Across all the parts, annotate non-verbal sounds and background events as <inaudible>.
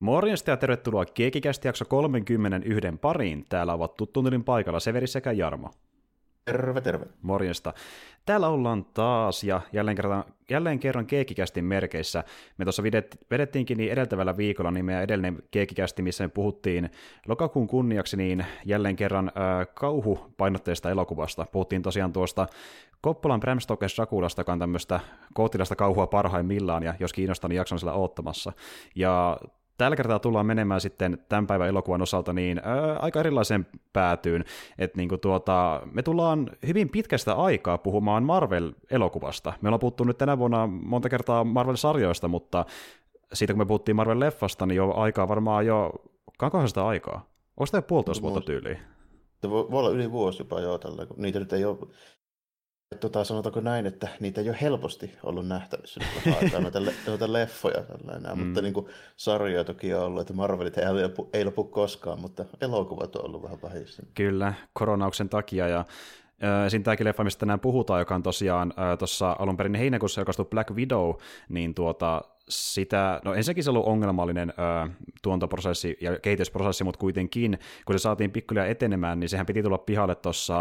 Morjesta ja tervetuloa Kiekikästi jakso 31 pariin. Täällä ovat tuttuun paikalla Severi sekä Jarmo. Terve, terve. Morjesta. Täällä ollaan taas ja jälleen kerran, jälleen kerran Keekikästin merkeissä. Me tuossa vedettiinkin niin edeltävällä viikolla niin meidän edellinen Keekikästi, missä me puhuttiin lokakuun kunniaksi niin jälleen kerran äh, kauhupainotteista elokuvasta. Puhuttiin tosiaan tuosta Koppolan Bram Stoker Draculasta, joka on tämmöistä kootilasta kauhua parhaimmillaan, ja jos kiinnostaa, niin jakson siellä oottamassa. Ja tällä kertaa tullaan menemään sitten tämän päivän elokuvan osalta niin ää, aika erilaiseen päätyyn, että niin tuota, me tullaan hyvin pitkästä aikaa puhumaan Marvel-elokuvasta. Me ollaan puhuttu nyt tänä vuonna monta kertaa Marvel-sarjoista, mutta siitä kun me puhuttiin Marvel-leffasta, niin jo aikaa varmaan jo, kankohan aikaa? Onko tämä puolitoista vuotta tyyliin? Voi, voi olla yli vuosi jopa jo tällä, kun niitä nyt ei ole tota, sanotaanko näin, että niitä ei ole helposti ollut nähtävissä aikaa, noita, noita leffoja tällainen, mm. mutta niin kuin, sarjoja toki on ollut, että Marvelit ei, lopu, ei lopu koskaan, mutta elokuvat on ollut vähän pahissa. Kyllä, koronauksen takia ja Siinä tämäkin leffa, mistä tänään puhutaan, joka on tosiaan tuossa alun perin heinäkuussa julkaistu Black Widow, niin tuota, sitä, no ensinnäkin se on ollut ongelmallinen ö, tuontoprosessi ja kehitysprosessi, mutta kuitenkin, kun se saatiin pikkulia etenemään, niin sehän piti tulla pihalle tuossa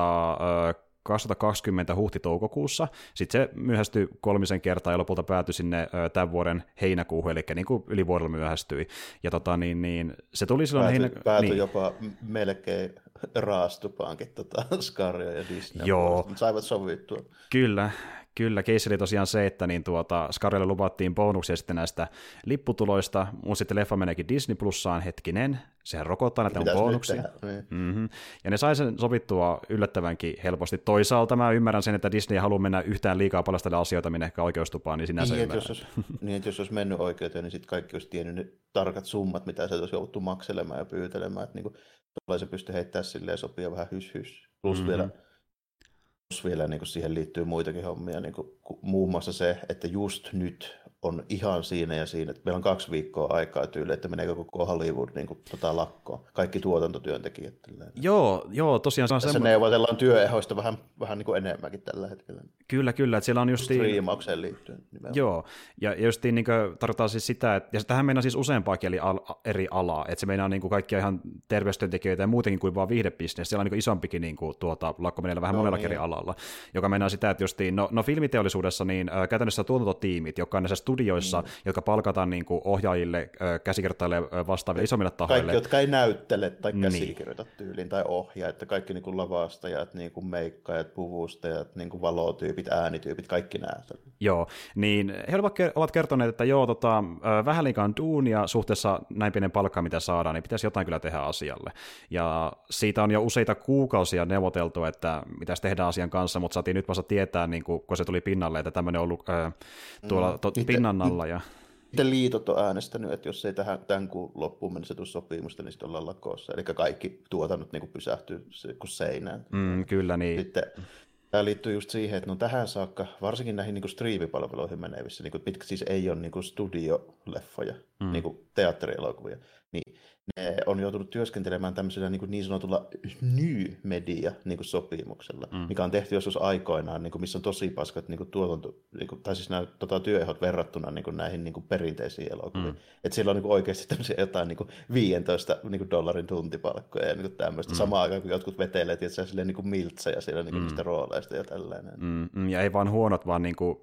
2020 huhti-toukokuussa. Sitten se myöhästyi kolmisen kertaa ja lopulta päätyi sinne tämän vuoden heinäkuuhun, eli niin kuin yli vuodella myöhästyi. Ja tota, niin, niin, se tuli silloin päätyi, heinä... päätyi niin. jopa melkein raastupaankin tota, Scaria ja Disney. Joo. Saivat sovittua. Kyllä, Kyllä, keissi oli tosiaan se, että niin tuota, Scarille luvattiin bonuksia sitten näistä lipputuloista, mutta sitten leffa meneekin Disney Plussaan hetkinen, sehän rokottaa näitä on bonuksia. Niin. Mm-hmm. Ja ne sai sen sovittua yllättävänkin helposti. Toisaalta mä ymmärrän sen, että Disney haluaa mennä yhtään liikaa paljastella asioita minne ehkä oikeustupaan, niin sinänsä niin, jos, olisi, niin, että jos olisi mennyt oikeuteen, niin sitten kaikki olisi tiennyt ne tarkat summat, mitä se olisi jouduttu makselemaan ja pyytelemään. Että niin kuin, se pystyy heittämään silleen sopia vähän hys hys. Plus mm-hmm. vielä vielä niin kuin siihen liittyy muitakin hommia, niin kuin, muun muassa se, että just nyt on ihan siinä ja siinä, että meillä on kaksi viikkoa aikaa tyyli, että meneekö koko Hollywood niin kuin, tota, lakkoon, kaikki tuotantotyöntekijät. Tälleen. Joo, joo, tosiaan se on Tässä semmo... neuvotellaan työehoista vähän, vähän niin kuin enemmänkin tällä hetkellä. Kyllä, kyllä, että siellä on just... Striimaukseen liittyen. Nimenomaan. Joo, ja justiin niin tarkoittaa siis sitä, että, ja tähän meinaa siis useampaakin eli al, eri alaa, että se meinaa niin kuin kaikkia ihan terveystyöntekijöitä ja muutenkin kuin vaan viihdebisnes, siellä on niin kuin isompikin niin kuin, tuota, lakko meneillä vähän no, monella niin. eri alalla, joka meinaa sitä, että justiin, no, no filmiteollisuudessa niin äh, käytännössä tuotantotiimit, jotka on näissä studioissa, mm. jotka palkataan niin kuin ohjaajille, käsikirjoittajille vastaaville isommille tahoille. Kaikki, jotka ei näyttele tai niin. käsikirjoita niin. tyyliin tai ohjaa, että kaikki niin kuin lavastajat, niin kuin meikkaajat, puvustajat, niin kuin valotyypit, äänityypit, kaikki nämä. Joo, niin he ovat kertoneet, että joo, tota, vähän liikaa duunia suhteessa näin pienen palkkaan, mitä saadaan, niin pitäisi jotain kyllä tehdä asialle. Ja siitä on jo useita kuukausia neuvoteltu, että mitä tehdään asian kanssa, mutta saatiin nyt vasta tietää, niin kun, kun se tuli pinnalle, että tämmöinen on ollut äh, tuolla mm. to, pinnan alla. Ja... Miten liitot on äänestänyt, että jos ei tähän, tämän kuun loppuun mennessä tule sopimusta, niin sitten ollaan lakossa. Eli kaikki tuotannot niin pysähtyy kuin seinään. Mm, kyllä niin. Sitten Tämä liittyy just siihen, että no tähän saakka, varsinkin näihin niin striimipalveluihin menevissä, niin kuin, mitkä siis ei ole niin studioleffoja, mm. niin teatterielokuvia, niin ne on joutunut työskentelemään tämmöisellä niin, niin sanotulla new media niin kuin sopimuksella, mm. mikä on tehty joskus aikoinaan, niin kuin, missä on tosi paskat niin kuin tuotanto, niin kuin, tai siis nämä tota, työehdot verrattuna niin kuin, näihin niin kuin, perinteisiin elokuviin. Mm. Että siellä on niin kuin, oikeasti tämmöisiä jotain niin kuin, 15 niin kuin, dollarin tuntipalkkoja ja niin kuin, tämmöistä. Mm. Samaan aikaan, kun jotkut vetelee, että silleen niin kuin miltsejä siellä niin kuin, mm. niistä rooleista ja tällainen. Mm. mm. Ja ei vaan huonot, vaan niin kuin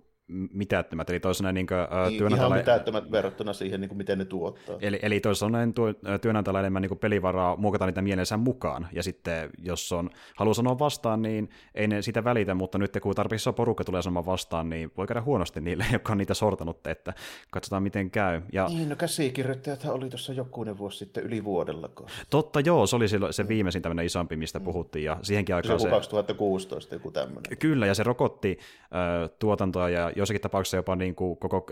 mitättömät, eli toisaalta niin, niin työnantajalla... Ihan mitättömät verrattuna siihen, niin kuin miten ne tuottaa. Eli, eli toisaalta tuo, työnantajalla enemmän niin pelivaraa muokata niitä mielensä mukaan, ja sitten jos on, haluaa sanoa vastaan, niin ei ne sitä välitä, mutta nyt kun tarpeeksi iso porukka tulee sanomaan vastaan, niin voi käydä huonosti niille, <laughs> jotka on niitä sortanut, että katsotaan miten käy. Ja... Niin, no käsikirjoittajat oli tuossa jokunen vuosi sitten yli vuodella. Totta joo, se oli se viimeisin tämmöinen isompi, mistä mm. puhuttiin, ja siihenkin aikaan se... 2016 joku tämmöinen. Kyllä, ja se rokotti äh, tuotantoa, ja jossakin tapauksessa jopa niin kuin koko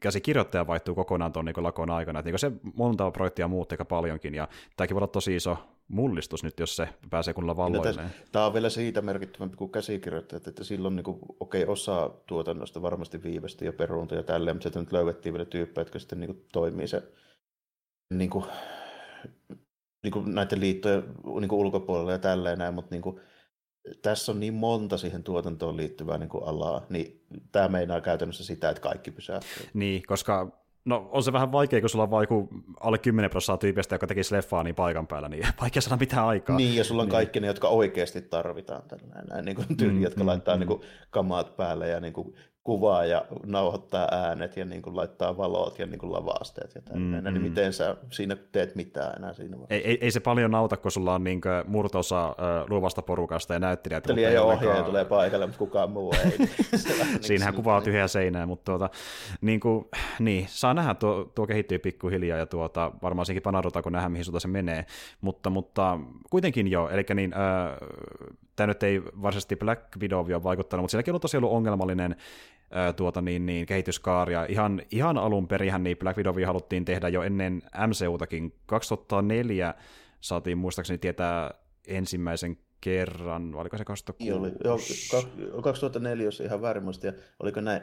käsikirjoittaja vaihtuu kokonaan tuon niin lakon aikana. Että niin se monta projektia muutti aika paljonkin, ja tämäkin voi olla tosi iso mullistus nyt, jos se pääsee kunnolla valloilleen. Tämä on vielä siitä merkittävämpi kuin käsikirjoittajat, että silloin niin kuin, okei, okay, osa tuotannosta varmasti viivästi ja peruuntui ja tälleen, mutta sieltä nyt löydettiin vielä tyyppejä, jotka sitten niin kuin, toimii se niin kuin, niin kuin näiden liittojen niin kuin ulkopuolella ja tälleen näin, mutta niin kuin, tässä on niin monta siihen tuotantoon liittyvää niin kuin alaa, niin tämä meinaa käytännössä sitä, että kaikki pysähtyy. Niin, koska No on se vähän vaikea, kun sulla on vain alle 10 prosenttia tyypistä, joka tekisi leffaa niin paikan päällä, niin <laughs> vaikea saada mitään aikaa. Niin, ja sulla on niin. kaikki ne, jotka oikeasti tarvitaan tällainen, niin kuin tyyli, mm, jotka mm, laittaa mm. Niin kuin, kamat päälle ja niin kuin, kuvaa ja nauhoittaa äänet ja niin kuin laittaa valot ja niin kuin lavasteet ja tällainen, mm, niin miten sä siinä teet mitään enää siinä vaiheessa. Ei, ei, ei se paljon auta, kun sulla on niin murtosa uh, luovasta porukasta ja näyttelijät. Näyttelijä ja ohjaaja tulee paikalle, mutta kukaan muu ei. <laughs> Niin Siinähän kuvaa tyhjää seinää, mutta tuota, niin, kuin, niin, saa nähdä, tuo, tuo kehittyy pikkuhiljaa ja tuota, varmaan siinkin panarutaan, kun nähdään, mihin suuntaan se menee, mutta, mutta kuitenkin joo, eli niin, uh, tämä nyt ei varsinaisesti Black Widow vaikuttanut, mutta sielläkin on tosiaan ollut ongelmallinen tuota, niin, niin, kehityskaaria. Ihan, ihan alun perihän niin Black Widow haluttiin tehdä jo ennen MCUtakin. 2004 saatiin muistaakseni tietää ensimmäisen kerran, oliko se 2006? Oli, joo, 2004, jos ihan väärin muista, ja oliko näin,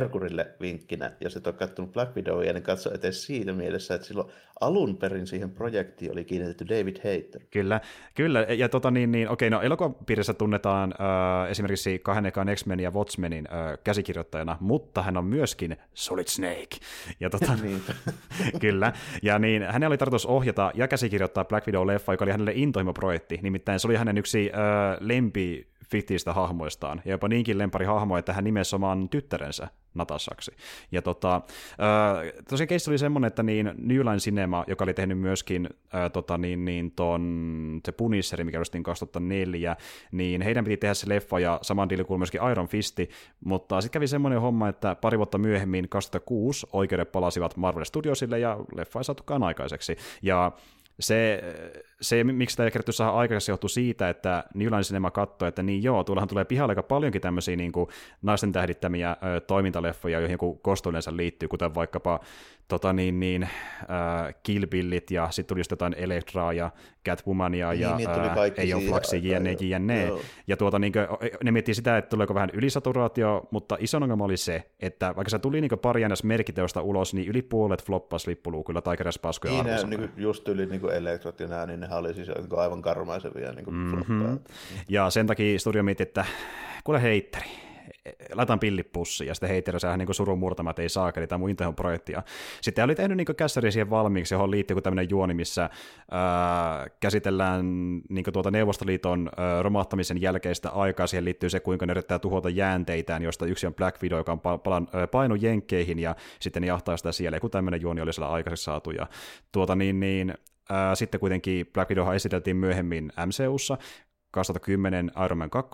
Merkurille vinkkinä, jos et ole katsonut Black Widowia, niin katso edes siitä mielessä, että silloin alun perin siihen projektiin oli kiinnitetty David Hayter. Kyllä, kyllä. ja tota niin, niin okei, no elokuvapiirissä tunnetaan äh, esimerkiksi kahden ekan X-Men ja Watchmenin äh, käsikirjoittajana, mutta hän on myöskin Solid Snake. Ja tota, <laughs> <laughs> kyllä, ja niin hänellä oli tarkoitus ohjata ja käsikirjoittaa Black Widow-leffa, joka oli hänelle intohimo projekti, nimittäin se oli hänen yksi äh, lempi fiktiivistä hahmoistaan, ja jopa niinkin lempari hahmo, että hän nimesi oman tyttärensä Natassaksi. Ja tota, tosiaan keissi oli semmoinen, että niin New Line Cinema, joka oli tehnyt myöskin tota, niin, niin ton, se Punisheri, mikä oli 2004, niin heidän piti tehdä se leffa ja saman diili kuin myöskin Iron Fisti, mutta sitten kävi semmoinen homma, että pari vuotta myöhemmin 2006 oikeudet palasivat Marvel Studiosille ja leffa ei saatukaan aikaiseksi. Ja se, se miksi tämä ei kerätty saada aikaisemmin, johtuu siitä, että New Line Cinema katsoi, että niin joo, tuollahan tulee pihalle aika paljonkin tämmöisiä niin kuin naisten tähdittämiä ö, toimintaleffoja, joihin joku kostoileensa liittyy, kuten vaikkapa tota niin, niin, äh, Kill Billit ja sitten tuli just jotain Elektraa ja Catwomania niin, ja niin, äh, Flaxi, jne, jne. Ja tuota, niin kuin, ne miettii sitä, että tuleeko vähän ylisaturaatio, mutta iso ongelma oli se, että vaikka se tuli niin pari ns. merkiteosta ulos, niin yli puolet floppasi lippuluukulla tai keräsi paskoja niin, niin just yli niin Elektrat ja nämä, niin ne oli siis aivan karmaisevia niin mm-hmm. Ja sen takia studio mietti, että kuule heitteri, laitan pillipussiin, ja sitten heitellä sehän niin surun murtama, että ei saa, eli tämä mun Intehon projekti. sitten oli tehnyt niin kässäri siihen valmiiksi, johon liittyy tämmöinen juoni, missä ää, käsitellään niin tuota Neuvostoliiton ää, romahtamisen jälkeistä aikaa, siihen liittyy se, kuinka ne yrittää tuhota jäänteitään, josta yksi on Black Widow, joka on palan, ää, painu jenkkeihin, ja sitten ne jahtaa sitä siellä, kun tämmöinen juoni oli siellä aikaisemmin saatu, ja tuota niin, niin sitten kuitenkin Black Widow esiteltiin myöhemmin MCUssa, 2010 Iron Man 2.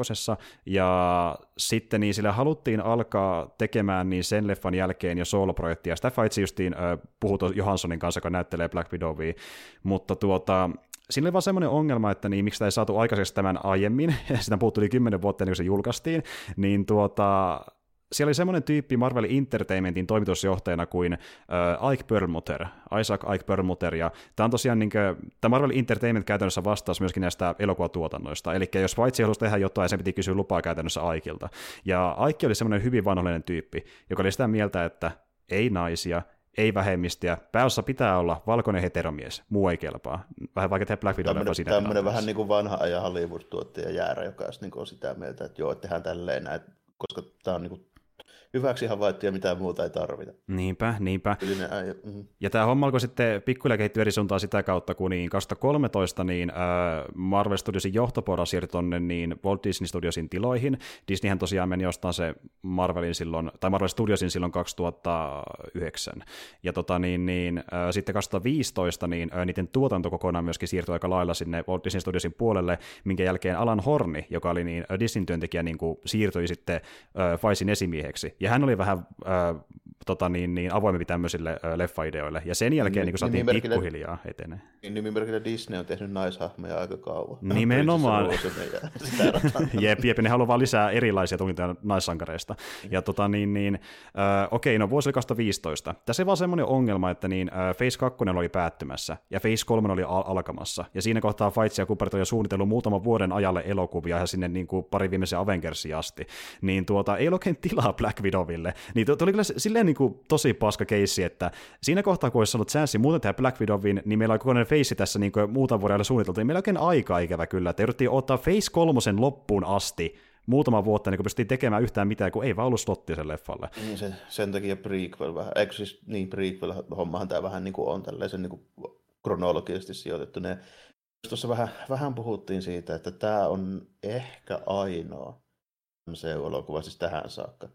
Ja sitten niin sillä haluttiin alkaa tekemään niin sen leffan jälkeen jo soloprojektia. Sitä paitsi justiin äh, puhut Johanssonin kanssa, joka näyttelee Black Widowia. Mutta tuota, siinä oli vaan semmoinen ongelma, että niin, miksi sitä ei saatu aikaiseksi tämän aiemmin, <laughs> sitä puuttui yli 10 vuotta ennen kuin se julkaistiin, niin tuota, siellä oli semmoinen tyyppi Marvel Entertainmentin toimitusjohtajana kuin äh, Ike Perlmutter, Isaac Ike Perlmutter, ja tämä on tosiaan, niin kuin, tämä Marvel Entertainment käytännössä vastaus myöskin näistä elokuvatuotannoista, eli jos Vaitsi halusi tehdä jotain, sen piti kysyä lupaa käytännössä Aikilta. Ja Ike oli semmoinen hyvin vanhollinen tyyppi, joka oli sitä mieltä, että ei naisia, ei vähemmistöjä. Pääossa pitää olla valkoinen heteromies, muu ei kelpaa. Vähän vaikka tehdä Black Widow siinä Tämmöinen vähän niin kuin vanha ajan Hollywood-tuottaja jäärä, joka niin on sitä mieltä, että joo, tehdään tälleen näin, koska tämä on niin kuin hyväksi havaittu ja mitään muuta ei tarvita. Niinpä, niinpä. äijä. Mm-hmm. Ja tämä homma alkoi sitten pikkuhiljaa kehittyä eri suuntaan sitä kautta, kun niin 2013 niin, äh, Marvel Studiosin johtopora siirtyi tuonne niin Walt Disney Studiosin tiloihin. Disneyhän tosiaan meni jostain se Marvelin silloin, tai Marvel Studiosin silloin 2009. Ja tota, niin, niin, äh, sitten 2015 niin, äh, niiden tuotanto kokonaan myöskin siirtyi aika lailla sinne Walt Disney Studiosin puolelle, minkä jälkeen Alan Horni, joka oli niin, Disneyn työntekijä, niin kuin, siirtyi sitten äh, Faisin esimieheksi. Ja hän oli vähän äh, tota niin, niin avoimempi tämmöisille äh, leffaideoille. Ja sen jälkeen niin, niin saatiin pikkuhiljaa etenee. Niin nimimerkillä Disney on tehnyt naishahmoja aika kauan. Nimenomaan. jep, jep, ne haluaa vaan lisää erilaisia tunteja naissankareista. Ja tota niin, niin äh, okei, no vuosi 2015. Tässä ei vaan semmoinen ongelma, että niin äh, Phase 2 oli päättymässä ja Phase 3 oli al- alkamassa. Ja siinä kohtaa Fights ja Cooper oli suunnitellut muutaman vuoden ajalle elokuvia ja sinne niin kuin pari viimeisen Avengersia asti. Niin tuota, ei ole oikein tilaa Black Widowille. Niin tuli kyllä silleen niin kuin tosi paska keissi, että siinä kohtaa, kun olisi ollut chanssi muuten tehdä Black Widowin, niin meillä on kokonainen face tässä niin kuin muutaman vuoden suunniteltu, niin meillä oikein aika ikävä kyllä, että jouduttiin ottaa Face kolmosen loppuun asti muutama vuotta niin pystyttiin tekemään yhtään mitään, kun ei vaan ollut slottia sen leffalle. Niin sen, sen takia prequel vähän, eikö siis niin prequel-hommahan tämä vähän niin kuin on tällaisen niin kuin kronologisesti sijoitettu. Ne, tuossa vähän, vähän puhuttiin siitä, että tämä on ehkä ainoa MCU-elokuva siis tähän saakka,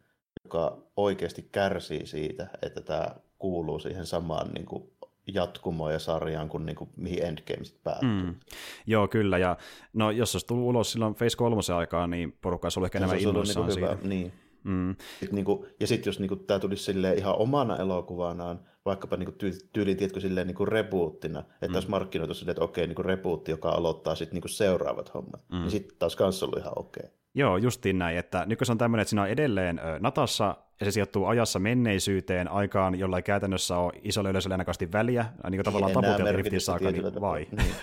joka oikeasti kärsii siitä, että tämä kuuluu siihen samaan niin kuin jatkumoon ja sarjaan kuin, niin kuin mihin Endgame sitten päättyy. Mm. Joo, kyllä. Ja no, jos se olisi tullut ulos silloin Phase 3 aikaa, niin porukka olisi ollut ehkä enemmän innoissaan niin siitä. Niin. Mm. Sitten, niin kuin, ja sitten jos niin kuin, tämä tulisi silleen ihan omana elokuvanaan, vaikkapa niin kuin, tyyli, tiedätkö, silleen niin kuin reboottina, että mm. olisi markkinoitu silleen, että okei, niin kuin rebootti, joka aloittaa sitten niin kuin seuraavat hommat, mm. niin sitten taas kanssa ollut ihan okei. Joo, justiin näin, että nyt kun se on tämmöinen, että siinä on edelleen Natassa ja se sijoittuu ajassa menneisyyteen aikaan, jolla ei käytännössä ole isolle yleisölle ainakaan väliä, niin kuin tavallaan taputeltu Riftin saakka, niin vai? Niin.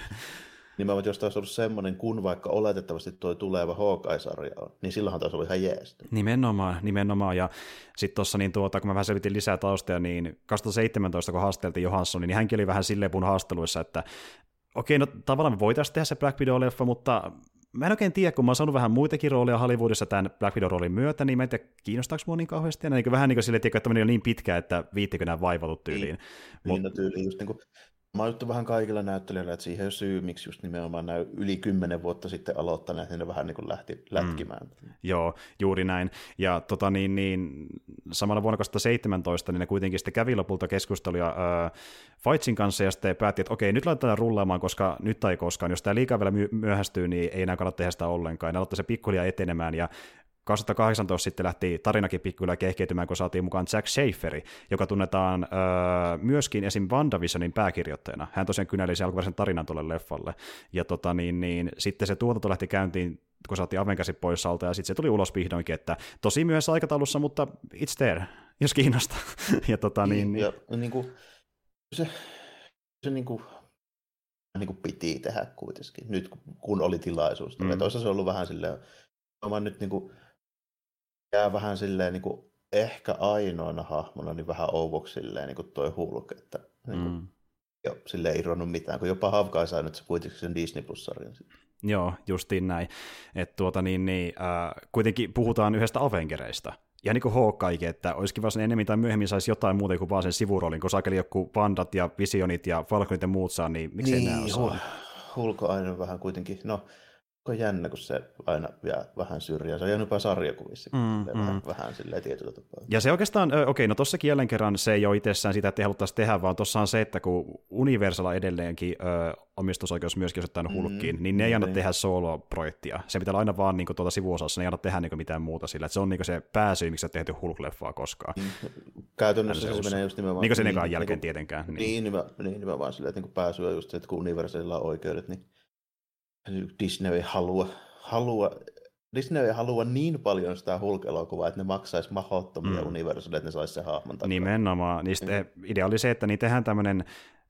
Nimenomaan, jos taas ollut semmoinen, kun vaikka oletettavasti tuo tuleva Hawkeye-sarja on, niin silloinhan taas oli ihan jees. Nimenomaan, nimenomaan. Ja sitten tuossa, niin tuota, kun mä vähän selvitin lisää taustoja, niin 2017, kun haasteltiin Johanssonin, niin hänkin oli vähän silleen pun haasteluissa, että okei, no tavallaan me voitaisiin tehdä se Black Widow-leffa, mutta mä en oikein tiedä, kun mä oon saanut vähän muitakin rooleja Hollywoodissa tämän Black Widow-roolin myötä, niin mä en tiedä, kiinnostaako mua niin kauheasti. Ja niin vähän niin kuin sille, että tämmöinen on niin pitkä, että viittikö nämä vaivatut tyyliin. Niin, Mut... niin tyyliin, just niin kuin Mä oon vähän kaikilla näyttelijöillä, että siihen on syy, miksi just nimenomaan näy yli kymmenen vuotta sitten aloittaneet, niin ne vähän niin kuin lähti lätkimään. Mm. Joo, juuri näin. Ja tota, niin, niin, samalla vuonna 2017 niin ne kuitenkin sitten kävi lopulta keskusteluja äh, Fightsin kanssa ja sitten päätti, että okei, nyt laitetaan rullaamaan, koska nyt tai koskaan. Jos tämä liikaa vielä myöhästyy, niin ei enää kannata tehdä sitä ollenkaan. Ja ne aloittaa se pikkuhiljaa etenemään ja 2018 sitten lähti tarinakin pikkuhiljaa kehkeytymään, kun saatiin mukaan Jack Schaferi, joka tunnetaan öö, myöskin esim. WandaVisionin pääkirjoittajana. Hän tosiaan kynäili sen alkuperäisen tarinan tuolle leffalle. Ja tota, niin, niin, sitten se tuotanto lähti käyntiin kun saatiin Avengersin pois alta, ja sitten se tuli ulos vihdoinkin, että tosi myöhässä aikataulussa, mutta it's there, jos kiinnostaa. <laughs> ja tota, niin, niin, ja, niin kuin, se, se niin kuin, niin kuin piti tehdä kuitenkin, nyt kun oli tilaisuus. Mm. Toisaalta se on ollut vähän silleen, mä nyt niin kuin, jää vähän silleen niin kuin ehkä ainoana hahmona niin vähän ouvoksi silleen niin kuin toi Hulk, että niin kuin, mm. jo, sille ei irronnut mitään, kun jopa Havkai sai nyt kuitenkin sen Disney Plus-sarjan. Joo, justiin näin. Että tuota niin, niin äh, kuitenkin puhutaan yhdestä Avengereista, ja niin kuin Hawkeye, että olisi kiva sen enemmän tai myöhemmin saisi jotain muuta kuin vaan sen sivuroolin, kun saakeli joku Vandat ja Visionit ja Falconit ja muut saa, niin miksi niin, enää osaa? Hulk aina vähän kuitenkin, no on jännä, kun se aina jää vähän syrjään. Se on jäänyt jopa sarjakuvissa. Mm, vähän, mm. vähän silleen tietyllä tapaa. Ja se oikeastaan, okei, okay, no tossakin jälleen kerran se ei ole itsessään sitä, että ei haluttaisi tehdä, vaan tuossa on se, että kun Universala edelleenkin ö, omistusoikeus myöskin osittain hulkkiin, mm, niin ne ei anna niin. tehdä solo-projektia. Se pitää olla aina vaan niin kuin, tuota sivuosassa, ne ei anna tehdä niin kuin, mitään muuta sillä. Että se on niin kuin, se pääsy, miksi on tehty Hulk-leffaa koskaan. Mm. Käytännössä se, se menee just nimenomaan... Niin kuin sen niin, jälkeen niin, tietenkään. Niin, niin, nimenomaan, niin nimenomaan silleen, että niin pääsy on just se, että kun Universalilla on oikeudet, niin Disney ei halua, halua Disney ei halua niin paljon sitä Hulk-elokuvaa, että ne maksaisi mahdottomia mm. universaaleja, että ne saisi se hahmon takaa. Nimenomaan. Niin mm. idea oli se, että niin tehdään tämmöinen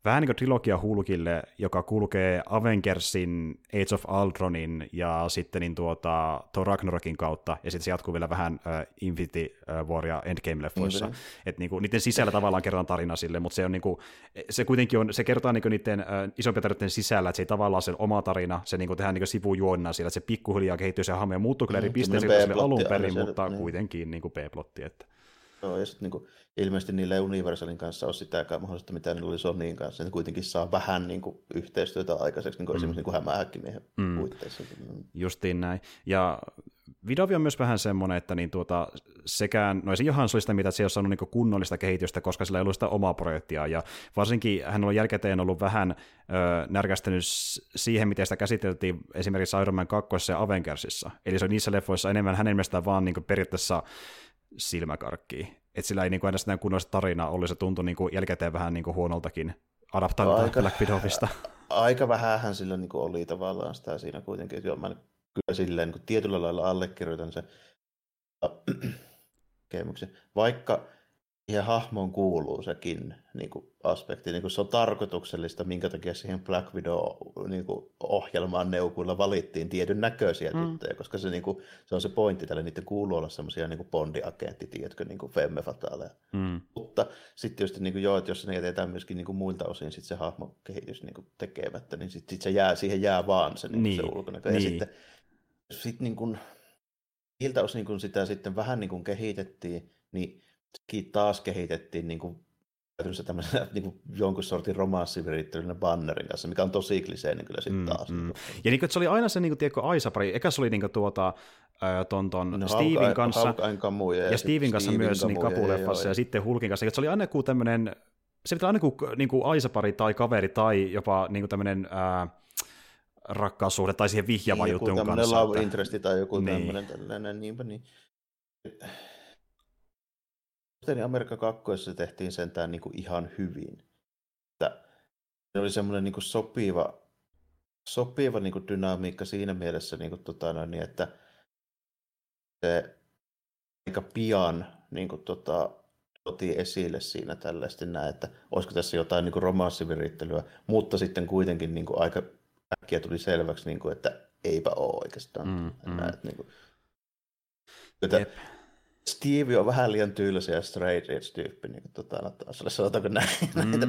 vähän niin kuin trilogia Hulkille, joka kulkee Avengersin, Age of Aldronin ja sitten niin tuota, Thor Ragnarokin kautta, ja sitten se jatkuu vielä vähän uh, Infinity War ja Endgame-leffoissa. Mm-hmm. Niin kuin, niiden sisällä tavallaan kerrotaan tarina sille, mutta se on niin kuin, se kuitenkin on, se kerrotaan niin kuin niiden uh, isompien tarinoiden sisällä, että se ei tavallaan se oma tarina, se niin kuin tehdään niin sivujuonna sillä, että se pikkuhiljaa kehittyy se hahmo ja muuttuu kyllä eri mm, pisteisiin alun perin, mutta niin. kuitenkin niin kuin B-plotti. Että. Joo, ja sitten niin ilmeisesti niille Universalin kanssa on sitäkään mahdollista, mitä niillä oli Sonyin kanssa. Ne kuitenkin saa vähän niin kuin, yhteistyötä aikaiseksi niin kuin mm. esimerkiksi niin hämähäkkimiehen mm. puitteissa. Justiin näin. Ja Vidovi on myös vähän semmoinen, että niin tuota, sekään, no se Johans oli sitä, mitä se ei ole saanut niin kunnollista kehitystä, koska sillä ei ollut sitä omaa projektia, ja varsinkin hän on jälkikäteen ollut vähän ö, närkästynyt siihen, miten sitä käsiteltiin esimerkiksi Iron Man 2. ja Avengersissa. Eli se on niissä leffoissa enemmän hänen mielestään vaan niin periaatteessa silmäkarkkiin. Että sillä ei niin kuin enää kunnollista tarinaa ollut, se tuntui niin kuin jälkikäteen vähän niin kuin huonoltakin adaptointia aika, Black Widowista. <laughs> Aika vähähän sillä niin kuin oli tavallaan sitä siinä kuitenkin, että joo, mä kyllä silleen niin kuin tietyllä lailla allekirjoitan se <clears throat> Vaikka siihen hahmoon kuuluu sekin niin kuin aspekti. Niin kuin se on tarkoituksellista, minkä takia siihen Black Widow-ohjelmaan niin neukuilla valittiin tietyn näköisiä mm. tyttöjä, koska se, niin kuin, se on se pointti tälle, niiden kuuluu olla semmoisia niin Bondi-agentti, tiedätkö, niin kuin femme fataleja. Mm. Mutta sitten tietysti niin kuin, joo, että jos ne jätetään myöskin niin kuin muilta osin sit se hahmokehitys niin kuin tekemättä, niin sitten sit se jää, siihen jää vaan se, niin, niin. se ulkonäkö. Niin. Ja sitten sit, niin kuin, niiltä osin, kun sitä sitten vähän niin kuin kehitettiin, niin taas kehitettiin niin kuin tämmöisenä <laughs> niin kuin jonkun sortin romanssivirittelynä bannerin kanssa, mikä on tosi kliseinen kyllä sitten mm, taas. Mm. Ja niin kuin, se oli aina se niin kuin, tiedätkö, Aisapari, eka se oli niin kuin, tuota, ton, ton no, Steven kanssa, kamuja, ja, ja Steven kanssa Steven myös niin kapuleffassa, ja, ja, sitten Hulkin kanssa, se oli aina joku tämmöinen, se pitää aina kuin, niin kuin Aisapari tai kaveri tai jopa niin kuin tämmöinen ää, rakkaussuhde tai siihen vihjava niin, jutun kanssa. Joku love interesti tai joku niin. tämmöinen, tällainen, niinpä niin. Sitten Amerikka 2 tehtiin sentään niin kuin ihan hyvin. Että se oli semmoinen niin kuin sopiva, sopiva niin kuin dynamiikka siinä mielessä, niin kuin, tota, no, niin, että se aika pian niin kuin, tota, otin esille siinä tällaisesti näin, että olisiko tässä jotain niin romanssivirittelyä, mutta sitten kuitenkin niin kuin, aika äkkiä tuli selväksi, niin kuin, että eipä ole oikeastaan. Mm, mm. Näet, niin kuin, että, Jep. Steve on vähän liian tylsä ja straight edge tyyppi, niin kuin, tota, no, taas, sanotaanko näin. <laughs> Mm,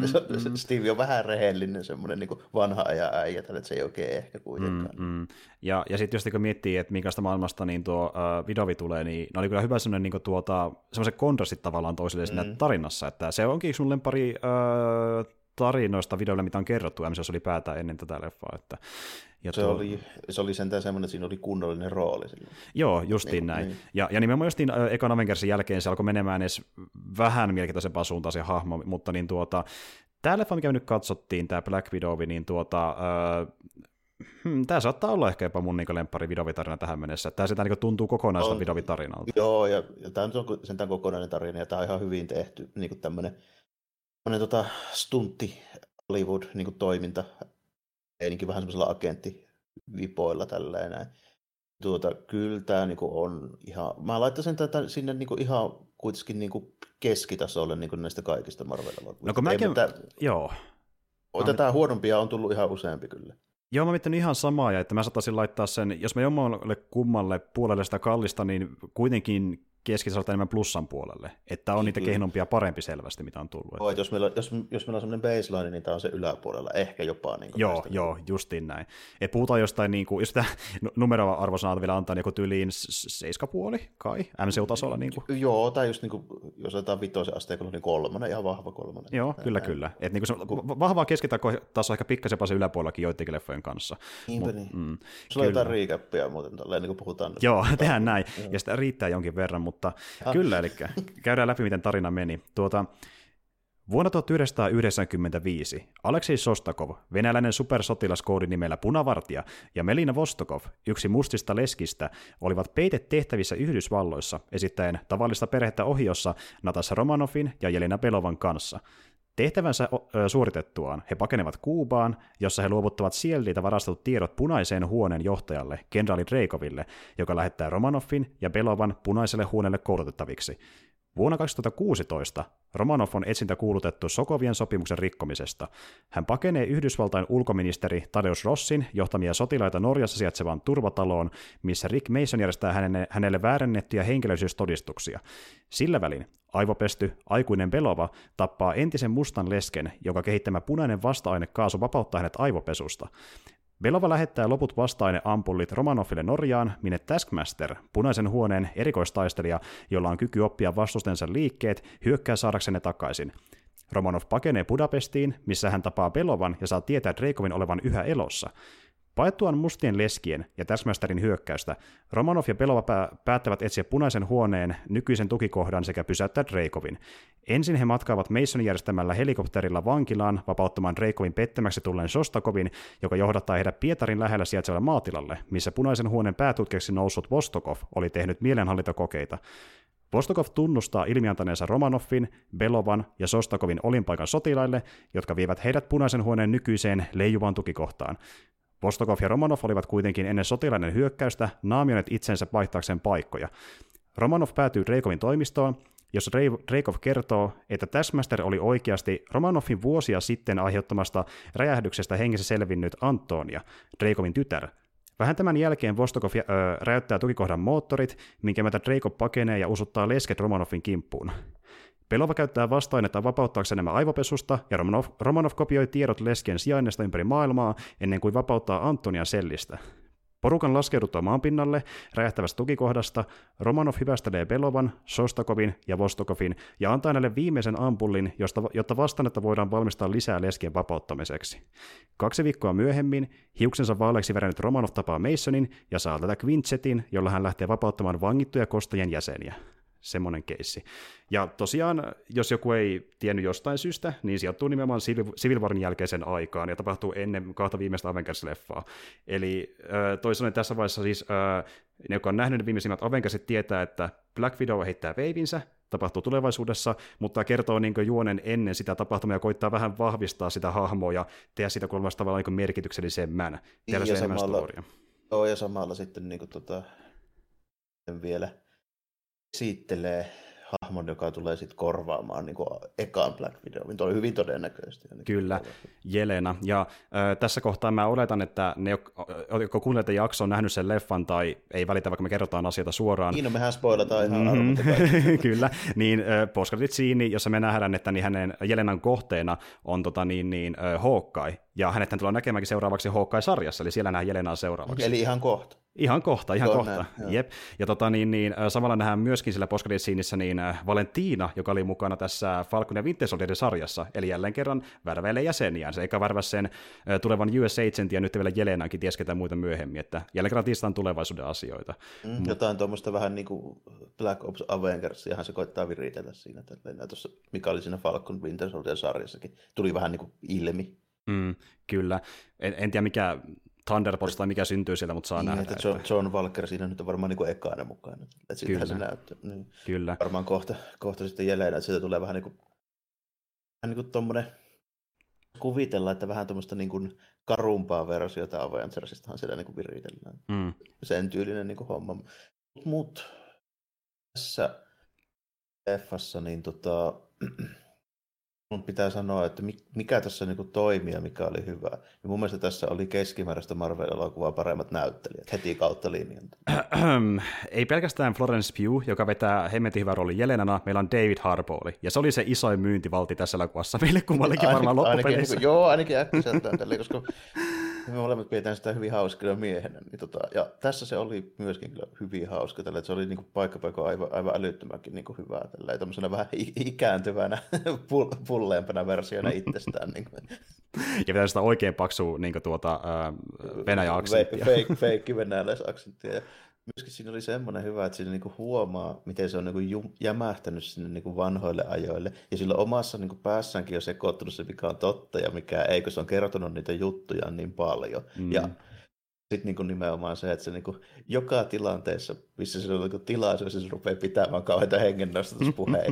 mm. Steve on vähän rehellinen, semmoinen niin vanha ajan äijä, että se ei oikein ehkä kuitenkaan. Mm, mm. Ja, ja sitten jos kun miettii, että minkästä maailmasta niin tuo uh, Vidovi tulee, niin ne oli kyllä hyvä semmoinen niin tuota, semmoisen kontrastit tavallaan toisille mm. siinä tarinassa, että se onkin sun lempari uh, tarinoista videoilla, mitä on kerrottu MCS ylipäätään ennen tätä leffaa. Että, ja se, tuo... oli, se oli sentään semmoinen, että siinä oli kunnollinen rooli. Silloin. Joo, justiin niin, näin. Niin. Ja, ja nimenomaan justiin äh, ekan Avengersin jälkeen se alkoi menemään edes vähän mielenkiintoisempaan suuntaan se hahmo, mutta niin tuota, tämä leffa, mikä me nyt katsottiin, tämä Black Widow, niin tuota, äh, hmm, tämä saattaa olla ehkä jopa mun niin lemppari Vidovitarina tähän mennessä. Tämä sitä niin tuntuu kokonaista Vidovitarinalta. Joo, ja, ja tämä on sentään kokonainen tarina, ja tämä on ihan hyvin tehty niin tämmöinen tota, stuntti Hollywood niin toiminta, eininkin vähän semmoisella agenttivipoilla tälleen näin. Tuota, kyllä tämä niin on ihan, mä laittaisin tätä sinne niin ihan kuitenkin niin keskitasolle niin näistä kaikista Marvel-elokuvista. No kun mäkin, mitään, joo. Otetaan huonompia on tullut ihan useampi kyllä. Joo, mä mietin ihan samaa, ja että mä saattaisin laittaa sen, jos mä jommalle kummalle puolelle sitä kallista, niin kuitenkin keskisalta enemmän plussan puolelle, että on niitä kyllä. kehnompia parempi selvästi, mitä on tullut. Että jos, meillä, jos, jos meillä on sellainen baseline, niin tämä on se yläpuolella, ehkä jopa. Niin joo, joo, justiin näin. Et puhutaan jostain, niin kuin, jos sitä numeroarvosanat vielä antaa niin tyyliin seiskapuoli kai, MCU-tasolla. Niin kuin. Joo, tai just niin kuin, jos otetaan vitoisen asteikolla, niin kolmonen, ihan vahva kolmonen. Joo, kyllä, näin. kyllä. Et niin kuin se, vahvaa keskitaso ehkä pikkasen se yläpuolellakin joidenkin leffojen kanssa. Niinpä Mut, niin. Mm, Sulla on jotain muuten, tolleen, niin kuin puhutaan. Joo, <laughs> tehdään näin, ja sitä riittää jonkin verran, mutta ah. kyllä, eli käydään läpi, miten tarina meni. Tuota, Vuonna 1995 Aleksei Sostakov, venäläinen supersotilas koodinimellä Punavartija, ja Melina Vostokov, yksi mustista leskistä, olivat peitetehtävissä Yhdysvalloissa esittäen tavallista perhettä ohiossa Natasha Romanovin ja Jelena Belovan kanssa. Tehtävänsä suoritettuaan he pakenevat Kuubaan, jossa he luovuttavat sieltä varastetut tiedot punaiseen huoneen johtajalle, kenraali Dreikoville, joka lähettää Romanoffin ja Belovan punaiselle huoneelle koulutettaviksi. Vuonna 2016 Romanov on etsintä kuulutettu Sokovien sopimuksen rikkomisesta. Hän pakenee Yhdysvaltain ulkoministeri Tadeusz Rossin johtamia sotilaita Norjassa sijaitsevaan turvataloon, missä Rick Mason järjestää hänelle, hänelle väärennettyjä henkilöllisyystodistuksia. Sillä välin aivopesty, aikuinen Belova tappaa entisen mustan lesken, joka kehittämä punainen vasta-ainekaasu vapauttaa hänet aivopesusta. Belova lähettää loput vasta-aineampullit Romanoville Norjaan, minne Taskmaster, punaisen huoneen erikoistaistelija, jolla on kyky oppia vastustensa liikkeet, hyökkää saadakseen ne takaisin. Romanov pakenee Budapestiin, missä hän tapaa Belovan ja saa tietää Dreikovin olevan yhä elossa. Paettuaan mustien leskien ja Taskmasterin hyökkäystä, Romanov ja Belova päättävät etsiä punaisen huoneen nykyisen tukikohdan sekä pysäyttää Dreikovin. Ensin he matkaavat Mason järjestämällä helikopterilla vankilaan vapauttamaan Dreikovin pettämäksi tulleen Sostakovin, joka johdattaa heidät Pietarin lähellä sijaitsevalle maatilalle, missä punaisen huoneen päätutkeksi noussut Vostokov oli tehnyt mielenhallintakokeita. Vostokov tunnustaa ilmiantaneensa Romanoffin, Belovan ja Sostakovin olinpaikan sotilaille, jotka vievät heidät punaisen huoneen nykyiseen leijuvaan tukikohtaan. Vostokov ja Romanov olivat kuitenkin ennen sotilainen hyökkäystä naamioineet itsensä vaihtaakseen paikkoja. Romanov päätyy Dreikovin toimistoon, jossa Dreikov kertoo, että Taskmaster oli oikeasti Romanovin vuosia sitten aiheuttamasta räjähdyksestä hengessä selvinnyt Antonia, Dreikovin tytär. Vähän tämän jälkeen Vostokov öö, räjäyttää tukikohdan moottorit, minkä myötä Dreikov pakenee ja usuttaa lesket Romanovin kimppuun. Pelova käyttää vasta-ainetta vapauttaakseen nämä aivopesusta, ja Romanov, Romanov kopioi tiedot leskien sijainnista ympäri maailmaa ennen kuin vapauttaa Antonia sellistä. Porukan laskeuduttua maanpinnalle räjähtävästä tukikohdasta Romanov hyvästelee Belovan, Sostakovin ja Vostokovin ja antaa näille viimeisen ampullin, josta, jotta vastannetta voidaan valmistaa lisää leskien vapauttamiseksi. Kaksi viikkoa myöhemmin hiuksensa vaaleiksi värännyt Romanov tapaa Masonin ja saa tätä Quincetin, jolla hän lähtee vapauttamaan vangittuja kostajien jäseniä semmoinen keissi. Ja tosiaan, jos joku ei tiennyt jostain syystä, niin sijoittuu nimenomaan Civil Warin jälkeisen aikaan ja tapahtuu ennen kahta viimeistä Avengers-leffaa. Eli toisaalta tässä vaiheessa siis ne, jotka on nähnyt viimeisimmät Avengersit, tietää, että Black Widow heittää veivinsä, tapahtuu tulevaisuudessa, mutta kertoo niin juonen ennen sitä tapahtumaa ja koittaa vähän vahvistaa sitä hahmoa ja tehdä sitä kolmasta tavalla niin merkityksellisemmän. Tehdä ja, samalla, joo, ja samalla sitten niin kuin, tota, vielä esittelee hahmon, joka tulee sitten korvaamaan niin ekaan Black Widow. Tuo oli hyvin todennäköisesti. Kyllä, Jelena. Ja äh, tässä kohtaa mä oletan, että ne, jotka kuuntelevat jakso on nähnyt sen leffan tai ei välitä, vaikka me kerrotaan asioita suoraan. Niin, no mehän spoilataan ihan mm-hmm. <laughs> Kyllä, niin postcardit siinä, jossa me nähdään, että niin hänen Jelenan kohteena on tota, niin, niin, Hawkeye, ja hänet tullaan näkemäänkin seuraavaksi Hawkeye-sarjassa, eli siellä nähdään Jelenaa seuraavaksi. Eli ihan kohta. Ihan kohta, ihan Tuo kohta. Näin, Jep. Ja tota, niin, niin, samalla nähdään myöskin sillä post niin Valentina, joka oli mukana tässä Falcon ja Winter sarjassa, eli jälleen kerran värväilee jäseniään. Se eikä värvä sen tulevan US Agent ja nyt vielä Jelenankin ties muita myöhemmin, että jälleen kerran tiistaan tulevaisuuden asioita. Mm, Mut... Jotain tuommoista vähän niin kuin Black Ops Avengers, ihan se koittaa viritellä siinä, että tuossa, mikä oli siinä Falcon Winter sarjassakin, tuli vähän niin kuin ilmi. Mm, kyllä. En, en tiedä mikä Thunderbolts tai mikä syntyy siellä, mutta saa niin, nähdä. Että John, John Walker siinä nyt on varmaan niin kuin ekana mukana. Että Kyllä. se näyttää. Niin. Kyllä. Varmaan kohta, kohta sitten jälleen, että siitä tulee vähän niin kuin, vähän niin kuin tommonen, kuvitella, että vähän tuommoista niin kuin karumpaa versiota Avengersistahan siellä niin kuin viritellään. Mm. Sen tyylinen niin kuin homma. Mutta tässä leffassa niin tota, mun pitää sanoa, että mikä tässä niin toimi ja mikä oli hyvä. Ja mun mielestä tässä oli keskimääräistä Marvel-elokuvaa paremmat näyttelijät heti kautta linjan. <clears throat> Ei pelkästään Florence Pugh, joka vetää hemmetin hyvän roolin Jelenana, meillä on David Harbour. Ja se oli se isoin myyntivalti tässä elokuvassa <laughs> meille kummallekin varmaan loppupeleissä. Ainakin, joo, ainakin äkkiseltään tälle, koska me molemmat pidetään sitä hyvin hauskana miehenä. Niin tota, ja tässä se oli myöskin kyllä hyvin hauska, tällä, että se oli niin paikka paikka aivan, aivan älyttömänkin niin hyvää. Tällä, tämmöisenä vähän ikääntyvänä, <laughs> pulleempana versiona itsestään. niin kuin. Ja pitää sitä oikein paksua niin tuota, äh, Venäjä-aksenttia. Fake, fake venäläis-aksenttia. Ja myöskin siinä oli semmoinen hyvä, että siinä niinku huomaa, miten se on niinku jämähtänyt sinne niinku vanhoille ajoille. Ja sillä omassa niinku päässäänkin on sekoittunut se, mikä on totta ja mikä ei, kun se on kertonut niitä juttuja niin paljon. Mm. Ja sitten niinku nimenomaan se, että se niinku joka tilanteessa, missä se on niinku tilaisuus, se rupeaa pitämään kauheita hengennostatuspuheita.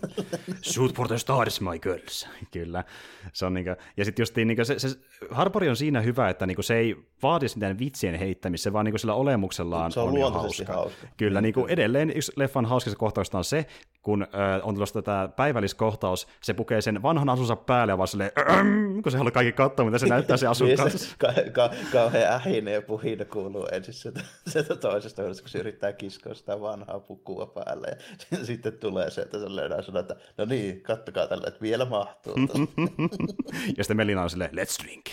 <laughs> Shoot for the stars, my girls. Kyllä. Se on niinku, ja sitten just niinku se, se, Harpori on siinä hyvä, että niinku se ei vaadi sitä vitsien heittämistä, se vaan niinku sillä olemuksellaan se on, on hauska. hauska. Kyllä, niinku edelleen yksi leffan hauskista kohtauksista on se, kun äh, on tulossa tämä päivälliskohtaus, se pukee sen vanhan asunsa päälle ja vaan silleen, kun se haluaa kaikki katsoa, mitä se <laughs> näyttää se asun kanssa. ka- ka- kauhean ähinen ja puhina kuuluu ensin sieltä, <laughs> sieltä toisesta huoneesta, kun se yrittää kiskoa sitä vanhaa pukua päälle. Ja <laughs> sitten tulee se, että se löydään sanoa, että no niin, kattokaa tällä, että vielä mahtuu. <laughs> ja sitten Melina on silleen, let's drink.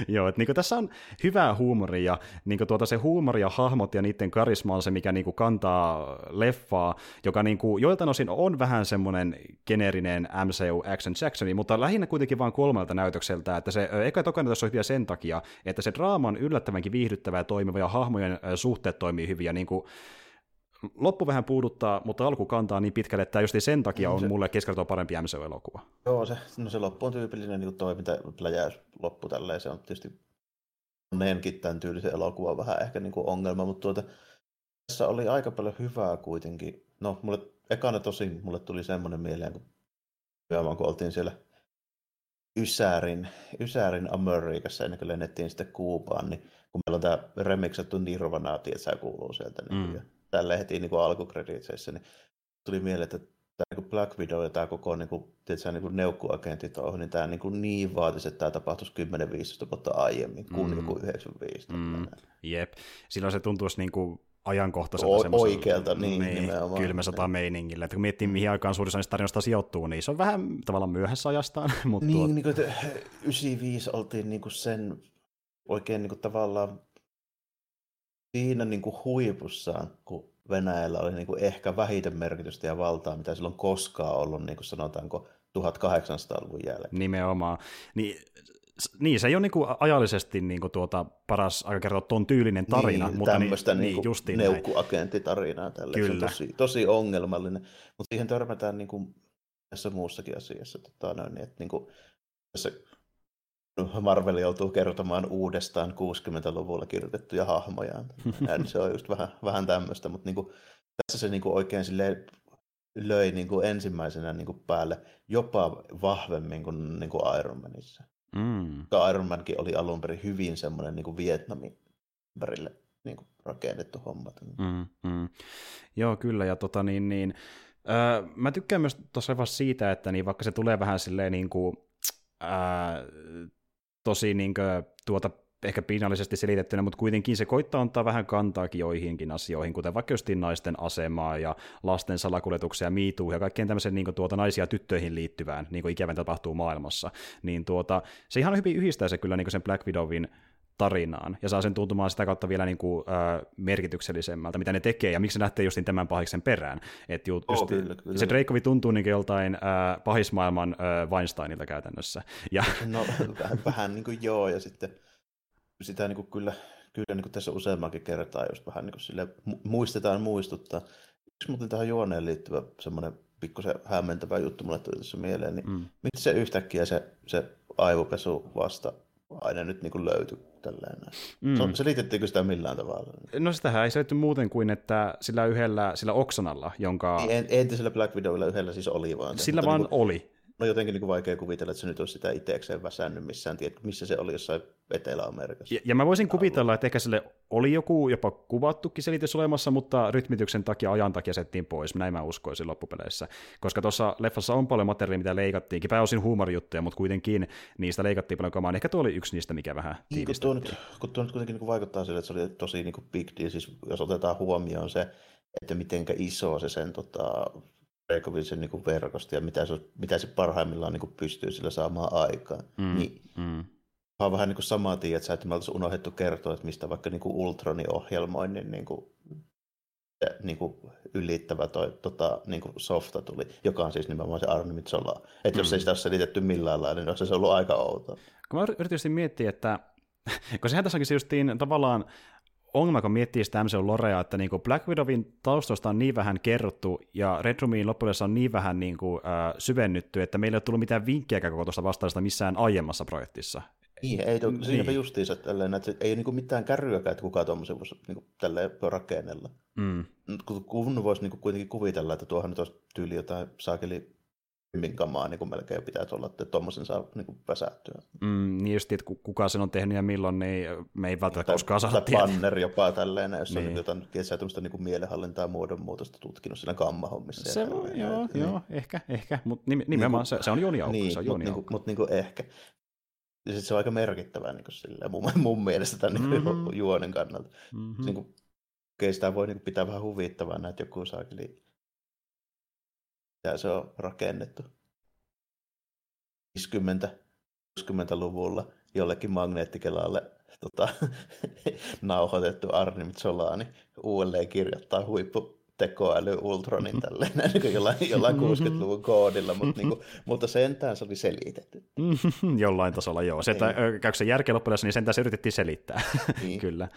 <laughs> Joo, että niin tässä on hyvää huumoria, ja niin tuota, se huumori ja hahmot ja niiden karisma on se, mikä niin kantaa leffaa, joka niin kuin, joiltain osin on vähän semmoinen generinen MCU Action Jacksoni, mutta lähinnä kuitenkin vain kolmelta näytökseltä, että se eka toka näytös on hyviä sen takia, että se draama on yllättävänkin viihdyttävää ja toimiva, ja hahmojen suhteet toimii hyvin, ja niin kuin, loppu vähän puuduttaa, mutta alku kantaa niin pitkälle, että just sen takia on se, mulle keskeltä parempi MCU-elokuva. Joo, se, no se loppu on tyypillinen niin toiminta, pläjäys loppu tälleen, se on tietysti moneenkin tämän tyylisen elokuvan vähän ehkä niin kuin ongelma, mutta tuota, tässä oli aika paljon hyvää kuitenkin. No, mulle ekana tosin mulle tuli semmoinen mieleen, kun yömaan kun oltiin siellä Ysärin, Ysärin Amerikassa ennen kuin lennettiin sitten Kuubaan, niin kun meillä on tämä remixattu Nirvana, että se kuuluu sieltä, niin mm. Tälle heti niin kuin alkukreditseissä, niin tuli mieleen, että tämä niin Black Widow ja tämä koko niin kuin, tietysti, niin kuin neukkuagentti tuohon, niin tämä niin, kuin niin vaatisi, että tämä tapahtuisi 10-15 vuotta aiemmin kuin mm. joku 95. Mm. Jep, silloin se tuntuisi niin kuin ajankohtaiselta o- oikealta, niin, niin nimenomaan. kylmäsota meiningillä. Että kun miettii, mihin aikaan suurin osa tarinoista sijoittuu, niin se on vähän tavallaan myöhässä ajastaan. <laughs> Mutta niin, tuot... niin kuin, 95 oltiin niin kuin sen oikein niin kuin tavallaan siinä niin kuin huipussaan, kun Venäjällä oli niin kuin ehkä vähiten merkitystä ja valtaa, mitä silloin koskaan ollut, niin kuin sanotaanko 1800-luvun jälkeen. Nimenomaan. Niin, niin, se ei ole niin kuin ajallisesti niin kuin tuota, paras aika kertoa tuon tyylinen tarina. Niin, mutta tämmöistä niin, niin, niin neukkuagenttitarinaa. Tälle. Kyllä. Se on tosi, tosi ongelmallinen, mutta siihen törmätään niin kuin tässä muussakin asiassa. Tota, no, niin, että niin kuin, tässä Marvel joutuu kertomaan uudestaan 60-luvulla kirjoitettuja hahmoja. Näin, se on just vähän, vähän tämmöistä, mutta niin kuin, tässä se niin kuin oikein silleen löi niin kuin ensimmäisenä niin kuin päälle jopa vahvemmin kuin, niin kuin Iron Manissa. Mm. Iron Mankin oli alun perin hyvin semmoinen niin kuin Vietnamin ympärille niin kuin rakennettu homma. Mm, mm. Joo, kyllä. Ja tota, niin, niin, öö, mä tykkään myös tuossa siitä, että niin, vaikka se tulee vähän silleen niin kuin, ää, tosi niin kuin, tuota ehkä pinnallisesti selitettynä, mutta kuitenkin se koittaa antaa vähän kantaakin joihinkin asioihin, kuten vaikka naisten asemaa ja lasten salakuljetuksia miituu ja kaikkeen tämmöisen niin tuota, naisia tyttöihin liittyvään, niin kuin ikävän tapahtuu maailmassa, niin tuota, se ihan hyvin yhdistää se kyllä niin kuin sen Black Widowin tarinaan, ja saa sen tuntumaan sitä kautta vielä niin kuin, äh, merkityksellisemmältä, mitä ne tekee, ja miksi se lähtee justin tämän pahiksen perään. Et ju, oh, kyllä, kyllä. Se Dreikovi tuntuu niin joltain äh, pahismaailman äh, Weinsteinilta käytännössä. Ja... <laughs> No vähän, vähän niin kuin joo, ja sitten sitä niin kuin kyllä, kyllä niin kuin tässä useammankin kertaa just vähän niin kuin sille muistetaan muistuttaa. Yksi muuten tähän juoneen liittyvä semmoinen pikkusen hämmentävä juttu mulle tuli tässä mieleen, niin mm. miksi se yhtäkkiä se, se aivopesu vasta aina nyt niin kuin löytyi tälleen Mm. Se, selitettiinkö sitä millään tavalla? No sitähän ei selitty muuten kuin, että sillä yhdellä, sillä Oksanalla, jonka... Niin, entisellä Black Widowilla yhdellä siis oli vaan. Se, sillä vaan niin kuin... oli no jotenkin niin kuin vaikea kuvitella, että se nyt olisi sitä itsekseen väsännyt missään, tiedä, missä se oli jossain Etelä-Amerikassa. Ja, ja mä voisin kuvitella, että ehkä sille oli joku jopa kuvattukin selitys olemassa, mutta rytmityksen takia ajan takia settiin pois. Näin mä uskoisin loppupeleissä. Koska tuossa leffassa on paljon materiaalia, mitä leikattiinkin, pääosin huumorijuttuja, mutta kuitenkin niistä leikattiin paljon kamaa. Ehkä tuo oli yksi niistä, mikä vähän niin, kun tuo nyt, kun tuo nyt kuitenkin niin vaikuttaa sille, että se oli tosi niin kuin big deal, siis jos otetaan huomioon se, että mitenkä iso se sen tota, Reikovisen niin verkosto ja mitä se, mitä se parhaimmillaan niin kuin pystyy sillä saamaan aikaan. Mm, niin, mm. on vähän niin kuin samaa tiedät, että me oltaisiin unohdettu kertoa, että mistä vaikka niin kuin Ultronin ohjelmoinnin niin kuin, niin kuin ylittävä toi, tota, niin kuin softa tuli, joka on siis nimenomaan se Arne Mitsola. Että mm. jos ei sitä ole selitetty millään lailla, niin olisi se ollut aika outoa. Kun mä yritin miettiä, että <laughs> kun sehän tässä onkin justiin tavallaan ongelma, kun miettii sitä MCU Lorea, että niin kuin Black Widowin taustoista on niin vähän kerrottu, ja Red Roomiin loppujen on niin vähän niin kuin, äh, syvennytty, että meillä ei ole tullut mitään vinkkejä koko tuosta vastaista missään aiemmassa projektissa. Niin, ei, to, siinäpä niin. justiinsa tälleen, että ei ole niin mitään kärryäkään, että kukaan tuommoisen voisi niin tälleen rakennella. Mm. Kun, kun voisi niin kuitenkin kuvitella, että tuohon nyt olisi tyyli jotain saakeli kamaa niin kuin melkein pitää olla, että tuommoisen saa niin kuin väsättyä. Mm, niin just, että kuka sen on tehnyt ja milloin, niin me ei välttämättä tai, koskaan saa tietää. banner jopa tälleen, jos niin. on jotain kesää tämmöistä niin kuin mielenhallintaa muodonmuutosta tutkinut siinä gamma-hommissa. Se voi, joo, niin. joo, ehkä, ehkä, mutta nimenomaan niin kuin, se, se on Joni Aukko. Niin, se on Joni mutta niin, mut niin kuin ehkä. Ja sit se on aika merkittävää niin kuin silleen, mun, <laughs> mun mielestä tämän mm-hmm. niin juonen kannalta. Mm-hmm. Niin kuin, okei, sitä voi niin kuin, pitää vähän huvittavaa, että joku saakeli ja se on rakennettu. 50-60-luvulla jollekin magneettikelalle tota, <laughs> nauhoitettu Arnim Solani uudelleen kirjoittaa huippu tekoäly Ultronin tälleen, <laughs> niin jollain, jollain 60-luvun koodilla, mutta, niin kuin, mutta sentään se oli selitetty. <laughs> jollain tasolla joo. Se, että niin. käykö se järkeä loppujen niin sentään se yritettiin selittää, <laughs> niin. kyllä.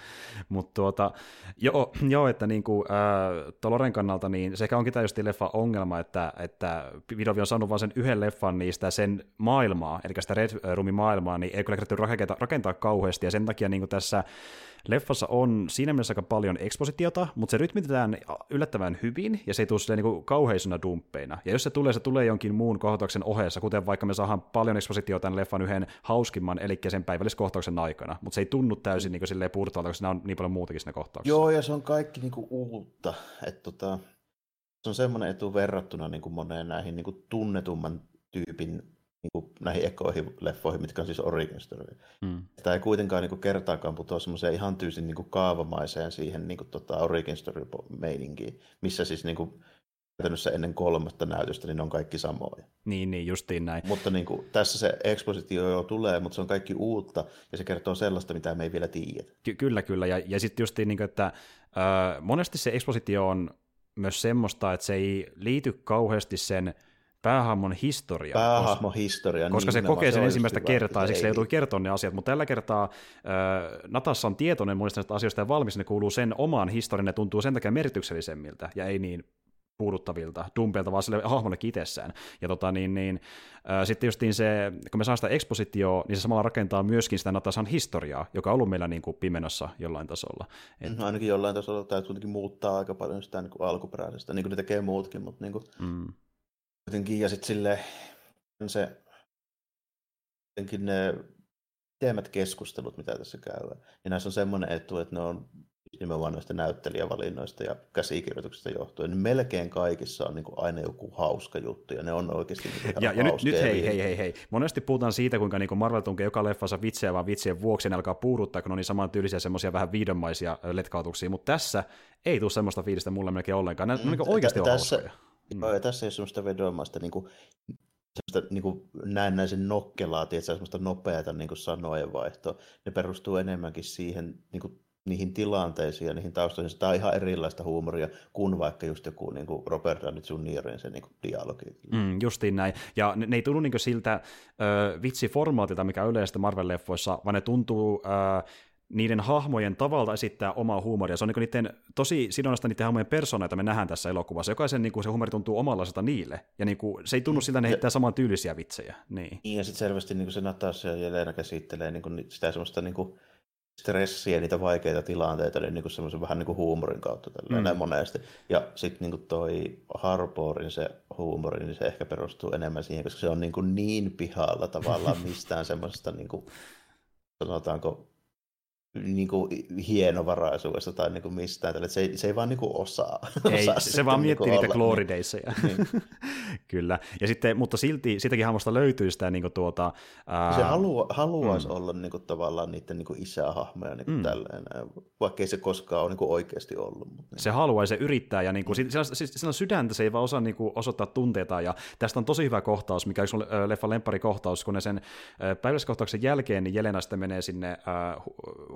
Mutta tuota, joo, joo, että niin kuin, äh, Loren kannalta, niin se onkin tämä just leffa ongelma, että, että Vidovi on saanut vain sen yhden leffan niistä sen maailmaa, eli sitä Red Roomin maailmaa, niin ei kyllä rakentaa, rakentaa kauheasti, ja sen takia niin kuin tässä leffassa on siinä mielessä aika paljon ekspositiota, mutta se rytmitetään yllättävän hyvin, ja se ei tule niin kauheisena dumppeina. Ja jos se tulee, se tulee jonkin muun kohtauksen ohessa, kuten vaikka me saadaan paljon ekspositiota tämän leffan yhden hauskimman, eli sen päivälliskohtauksen aikana, mutta se ei tunnu täysin niin silleen purtaalta, koska siinä on niin paljon muutakin siinä kohtauksessa. Joo, ja se on kaikki niin kuin uutta, että tota, se on semmoinen etu verrattuna niin kuin moneen näihin niin kuin tunnetumman tyypin niin kuin näihin ekoihin leffoihin, mitkä on siis origin story. Mm. Tämä ei kuitenkaan niin kuin kertaakaan putoa semmoiseen ihan tyysin niin kuin kaavamaiseen siihen niin kuin, tota, origin story meininkiin, missä siis niin kuin, käytännössä ennen kolmatta näytöstä, niin ne on kaikki samoja. Niin, niin justiin näin. Mutta niin kuin, tässä se ekspositio jo tulee, mutta se on kaikki uutta, ja se kertoo sellaista, mitä me ei vielä tiedä. Ky- kyllä, kyllä, ja, ja sitten justiin, niin kuin, että äh, monesti se ekspositio on myös semmoista, että se ei liity kauheasti sen päähahmon historia. Päähahmon koska, historia. Koska niin, se kokee sen ensimmäistä kertaa, ja siksi se joutuu kertoa ne asiat. Mutta tällä kertaa äh, Natassa on tietoinen monista näistä asioista ja valmis, ne kuuluu sen omaan historian, ne tuntuu sen takia merkityksellisemmiltä, ja ei niin puuduttavilta, dumpeilta, vaan sille hahmollekin itsessään. Ja tota, niin, niin, äh, sitten justiin se, kun me saa sitä ekspositioa, niin se samalla rakentaa myöskin sitä Natasan historiaa, joka on ollut meillä niin kuin pimenossa jollain tasolla. Et... No, ainakin jollain tasolla täytyy kuitenkin muuttaa aika paljon sitä niin kuin alkuperäisestä, niin kuin ne tekee muutkin, mutta niin kuin, mm. Kuitenkin, ja sitten sille se jotenkin ne teemät keskustelut, mitä tässä käy, niin näissä on semmoinen etu, että ne on nimenomaan noista näyttelijävalinnoista ja käsikirjoituksista johtuen, niin melkein kaikissa on niin kuin aina joku hauska juttu, ja ne on oikeasti niin ja, ja nyt, nyt hei, hei, hei, hei. Monesti puhutaan siitä, kuinka niin kuin Marvel tunkee joka leffansa vitsejä vaan vitsien vuoksi, ne alkaa puuduttaa, kun on niin saman tyylisiä semmoisia vähän viidonmaisia letkautuksia, mutta tässä ei tule semmoista fiilistä mulle melkein ollenkaan. Ne, ne niin oikeasti on tässä, hauskoja. Mm. Tässä ei ole semmoista vedomaista niin kuin, semmoista niin kuin näennäisen nokkelaa, tietysti, semmoista nopeata niin sanojen vaihtoa. Ne perustuu enemmänkin siihen niin kuin niihin tilanteisiin ja niihin taustoihin. Tämä on ihan erilaista huumoria kuin vaikka just joku niin kuin Robert Downey Jr. se niin kuin dialogi. Mm, justiin näin. Ja ne, ne ei tunnu niin siltä ö, vitsiformaatilta, mikä yleistä Marvel-leffoissa, vaan ne tuntuu ö, niiden hahmojen tavalla esittää omaa huumoria. Se on niin niiden, tosi sidonnasta niiden hahmojen persoona, joita me nähdään tässä elokuvassa. Jokaisen niin kuin se huumori tuntuu omanlaiselta niille. Ja niin kuin, se ei tunnu siltä, että ne heittää saman tyylisiä vitsejä. Niin. niin ja sitten selvästi niin kuin se Natasha ja Jelena käsittelee niin kuin sitä semmoista niin kuin, stressiä, niitä vaikeita tilanteita, niin, niin semmoisen vähän niin kuin huumorin kautta mm. näin monesti. Ja sitten niin toi Harporin se huumori, niin se ehkä perustuu enemmän siihen, koska se on niin, kuin niin pihalla tavallaan mistään semmoisesta, niin kuin, sanotaanko, niin kuin hienovaraisuudesta tai niin kuin mistään. Tälle. Se, ei, se ei vaan niin kuin osaa. Ei, osaa se vaan miettii niin niitä glory. Niin. <laughs> Kyllä. Ja sitten, mutta silti sitäkin hahmosta löytyy sitä niin kuin tuota... Ää... Se halua, haluaisi mm. olla niin kuin, tavallaan niiden niin isähahmoja niin kuin mm. tälleen, vaikka ei se koskaan ole niin kuin oikeasti ollut. Mutta, niin. Se haluaa se yrittää ja niin kuin, mm. sillä, sillä, sillä sydäntä se ei vaan osaa niin kuin, osoittaa tunteita ja tästä on tosi hyvä kohtaus, mikä on leffan kohtaus, kun ne sen päiväskohtauksen jälkeen niin Jelena sitten menee sinne äh,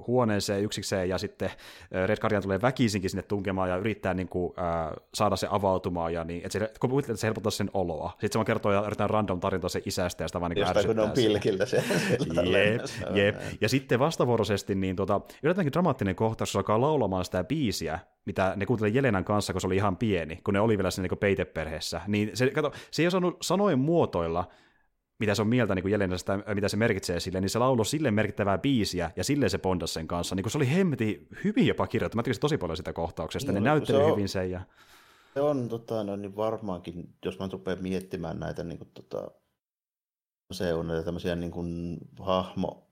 huoneeseen yksikseen ja sitten Red Guardian tulee väkisinkin sinne tunkemaan ja yrittää niin kuin, äh, saada se avautumaan ja niin, että se, kun että se helpottaa sen oloa. Sitten se vaan kertoo ja yritetään random tarjontaa se isästä ja sitä vaan niin Jostain kun on pilkiltä se. <laughs> jep, jep. Ja sitten vastavuoroisesti niin tuota, yllättäenkin dramaattinen kohtaus, kun alkaa laulamaan sitä biisiä, mitä ne kuunteli Jelenan kanssa, kun se oli ihan pieni, kun ne oli vielä siinä niin peiteperheessä. Niin se, kato, se ei osannut sanoen muotoilla, mitä se on mieltä niin Jelenasta, mitä se merkitsee sille, niin se laulo sille merkittävää biisiä, ja silleen se bondas sen kanssa. Niin se oli hemmeti hyvin jopa kirjoittu. Mä tykkäsin tosi paljon sitä kohtauksesta, no, ne näytteli se hyvin sen. Ja... Se on tota, no, niin varmaankin, jos mä rupean miettimään näitä niin kuin, tota, se on näitä tämmöisiä niin kuin, hahmo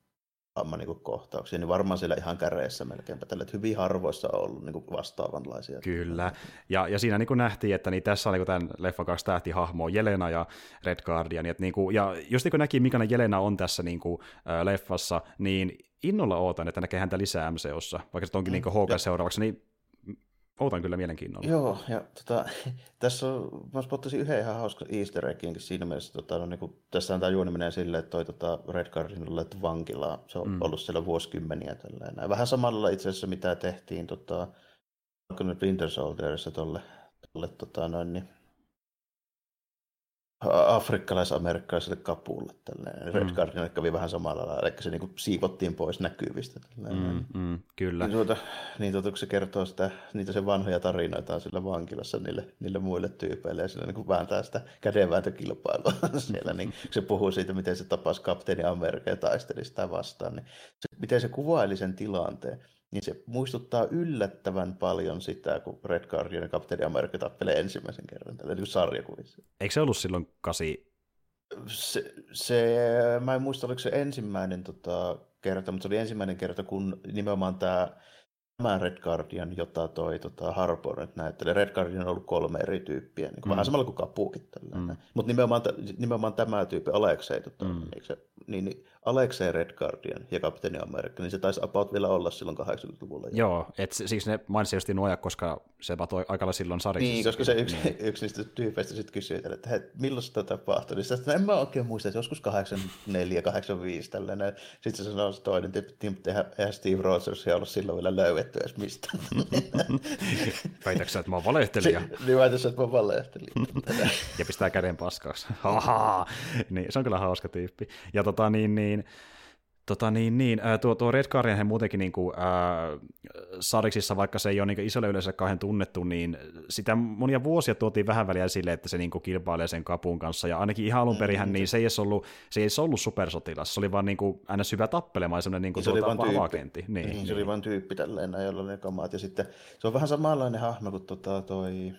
niin kohtauksia, niin varmaan siellä ihan käreessä melkeinpä tällä, että hyvin harvoissa on ollut niin vastaavanlaisia. Kyllä, ja, ja siinä niin kuin nähtiin, että niin tässä oli niin tämän leffan kaksi tähtihahmoa, Jelena ja Red Guardian, että niin kuin, ja just niin kuin näki, mikä Jelena on tässä niin kuin, äh, leffassa, niin innolla ootan, että näkee häntä lisää MCOssa, vaikka se onkin mm, niin Hawkeye seuraavaksi, niin Ootan kyllä mielenkiinnolla. Joo, ja tota, <laughs> tässä on, mä spottasin yhden ihan hauska easter egginkin siinä mielessä, tota, no, niin kuin, tässä on tämä juoni menee silleen, että toi tota, Red Guardian on laittu vankilaan. Se on mm. ollut siellä vuosikymmeniä. Tälleen. Vähän samalla itse asiassa, mitä tehtiin tota, Winter Soldierissa tolle, tolle tota, noin, niin, afrikkalais-amerikkalaiselle kapulle. Tällainen. Red mm. Guardian kävi vähän samalla lailla, eli se niin siivottiin pois näkyvistä. Mm, mm, kyllä. Niin, tuota, niin tuota, kun se kertoo sitä, niitä sen vanhoja tarinoita sillä vankilassa niille, niille muille tyypeille, ja sillä niin vääntää sitä kädenvääntökilpailua <laughs> siellä, niin se puhuu siitä, miten se tapasi kapteeni Amerikka ja taisteli sitä vastaan, niin se, miten se kuvaili sen tilanteen niin se muistuttaa yllättävän paljon sitä, kun Red Guardian ja Kapteeni Amerikka tappelee ensimmäisen kerran tällä niin sarjakuvissa. Eikö se ollut silloin kasi? Se, se, mä en muista, oliko se ensimmäinen tota, kerta, mutta se oli ensimmäinen kerta, kun nimenomaan tämä tämä Red Guardian, jota toi tota, Harbour nyt näyttelee. Red Guardian on ollut kolme eri tyyppiä, niin kuin, mm. vähän samalla kuin kapuukin. Mm. Mutta nimenomaan, nimenomaan tämä tyyppi, Alexei, tota, mm. niin, se, niin, niin Alexei Red Guardian ja Kapteeni Amerikka, niin se taisi about vielä olla silloin 80-luvulla. Joo, et siis ne mainitsi just nuoja, koska se vatoi aikalla silloin sarjassa. Niin, koska se yksi, niin. yksi niistä tyypeistä sitten kysyi, että hei, milloin sitä tapahtui? Niin sitä, en mä oikein muista, että joskus 84, 85 tällainen. Sitten se sanoi se toinen tyyppi, että eihän Steve Rogers ollut silloin vielä löydetty edes mistään. <laughs> Väitäksä, että mä oon valehtelija? Niin väitäksä, että mä oon valehtelija. ja pistää käden paskaksi. niin, se on kyllä hauska tyyppi. Ja tota niin, niin Tota niin, niin tuo, tuo Red Guardian muutenkin niin kuin, äh, Sariksissa, vaikka se ei ole niin isolle yleensä kauhean tunnettu, niin sitä monia vuosia tuotiin vähän väliä sille, että se niin kuin, kilpailee sen kapun kanssa, ja ainakin ihan alun perin mm, niin se ei edes ollut, se ei edes ollut supersotilas, se oli vaan niin kuin, aina syvä tappelemaan, semmoinen niin kuin, se tuota, oli vain tyyppi. Niin, niin, se oli vain tyyppi tälleen, jolla ne kamat, ja sitten se on vähän samanlainen hahmo kuin tota, toi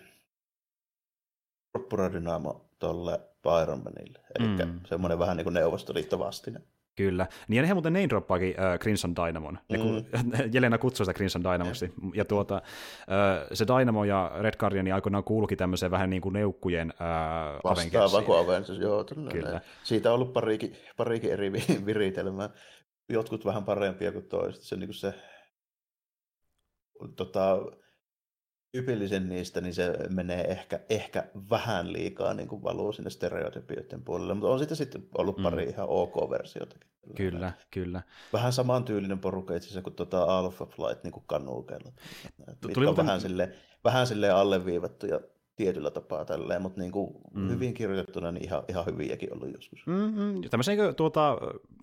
Corpora Dynamo tuolle Iron Manille, eli mm. semmoinen vähän niin kuin neuvostoliittovastinen. Kyllä. Niin ja nehän muuten name droppaakin äh, Crimson Dynamon. Ne, mm. <laughs> Jelena kutsui sitä Crimson Dynamoksi. Mm. Ja tuota, äh, se Dynamo ja Red Guardian aikoinaan kuulukin tämmöiseen vähän niin kuin neukkujen äh, Vastaava kuin Avengers, joo. Kyllä. Siitä on ollut parikin, parikin eri viritelmää. Jotkut vähän parempia kuin toiset. Se, niin kuin se tota, tyypillisen niistä, niin se menee ehkä, ehkä vähän liikaa niin kuin valuu sinne stereotypioiden puolelle, mutta on sitten sitten ollut pari mm. ihan ok-versiotakin. Kyllä, kyllä. Vähän samantyylinen porukka itse asiassa kuin tuota Alpha Flight niin kuin kanukeilla. Tuli on vähän, sille, vähän sille alleviivattuja tietyllä tapaa tälleen, mutta niin kuin mm. hyvin kirjoitettuna niin ihan, ihan hyviäkin ollut joskus. Mm-hmm. Tämmöisen tuota,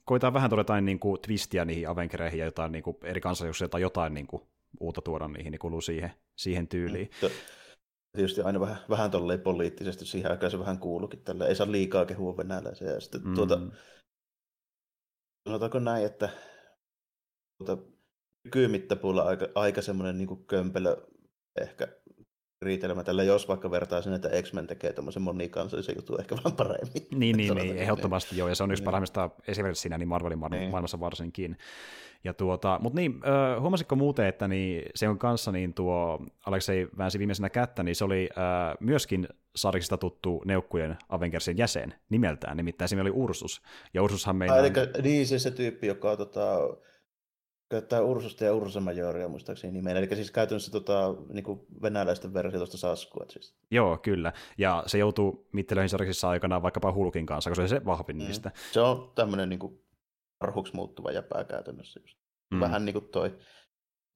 koitaan vähän todeta niin kuin twistiä niihin Avengereihin ja jotain niin kuin eri kansallisuuksia tai jotain niin kuin uutta tuoda niihin, niin kuluu siihen, siihen tyyliin. Tietysti aina vähän, vähän tolleen poliittisesti, siihen aikaan se vähän kuulukin tällä. Ei saa liikaa kehua venäläisiä. Ja sitten mm. tuota, sanotaanko näin, että tuota, nykymittapuulla aika, aika semmoinen niin kömpelö ehkä riitelmä tällä, jos vaikka vertaa sen, että X-Men tekee tämmöisen monikansallisen jutun ehkä vähän paremmin. Niin, niin, niin ehdottomasti joo, ja se on yksi niin. parhaimmista esimerkiksi siinä niin Marvelin niin. maailmassa varsinkin. Ja tuota, mutta niin, äh, huomasitko muuten, että niin, se on kanssa niin tuo Aleksei väänsi viimeisenä kättä, niin se oli äh, myöskin sarjista tuttu Neukkujen Avengersin jäsen nimeltään, nimittäin se oli Ursus. Ja Ursushan meillä... Eli, niin, se se tyyppi, joka tota, käyttää Ursusta ja Ursamajoria muistaakseni nimeä. Eli siis käytännössä tota, niin kuin venäläisten versio tuosta Saskua. Siis. Joo, kyllä. Ja se joutuu mittelöihin sarjissa aikanaan vaikkapa Hulkin kanssa, koska se on se vahvin mm. niistä. Se on tämmöinen niin kuin arhuksi muuttuva jäpää käytännössä just. Mm. Vähän niin kuin toi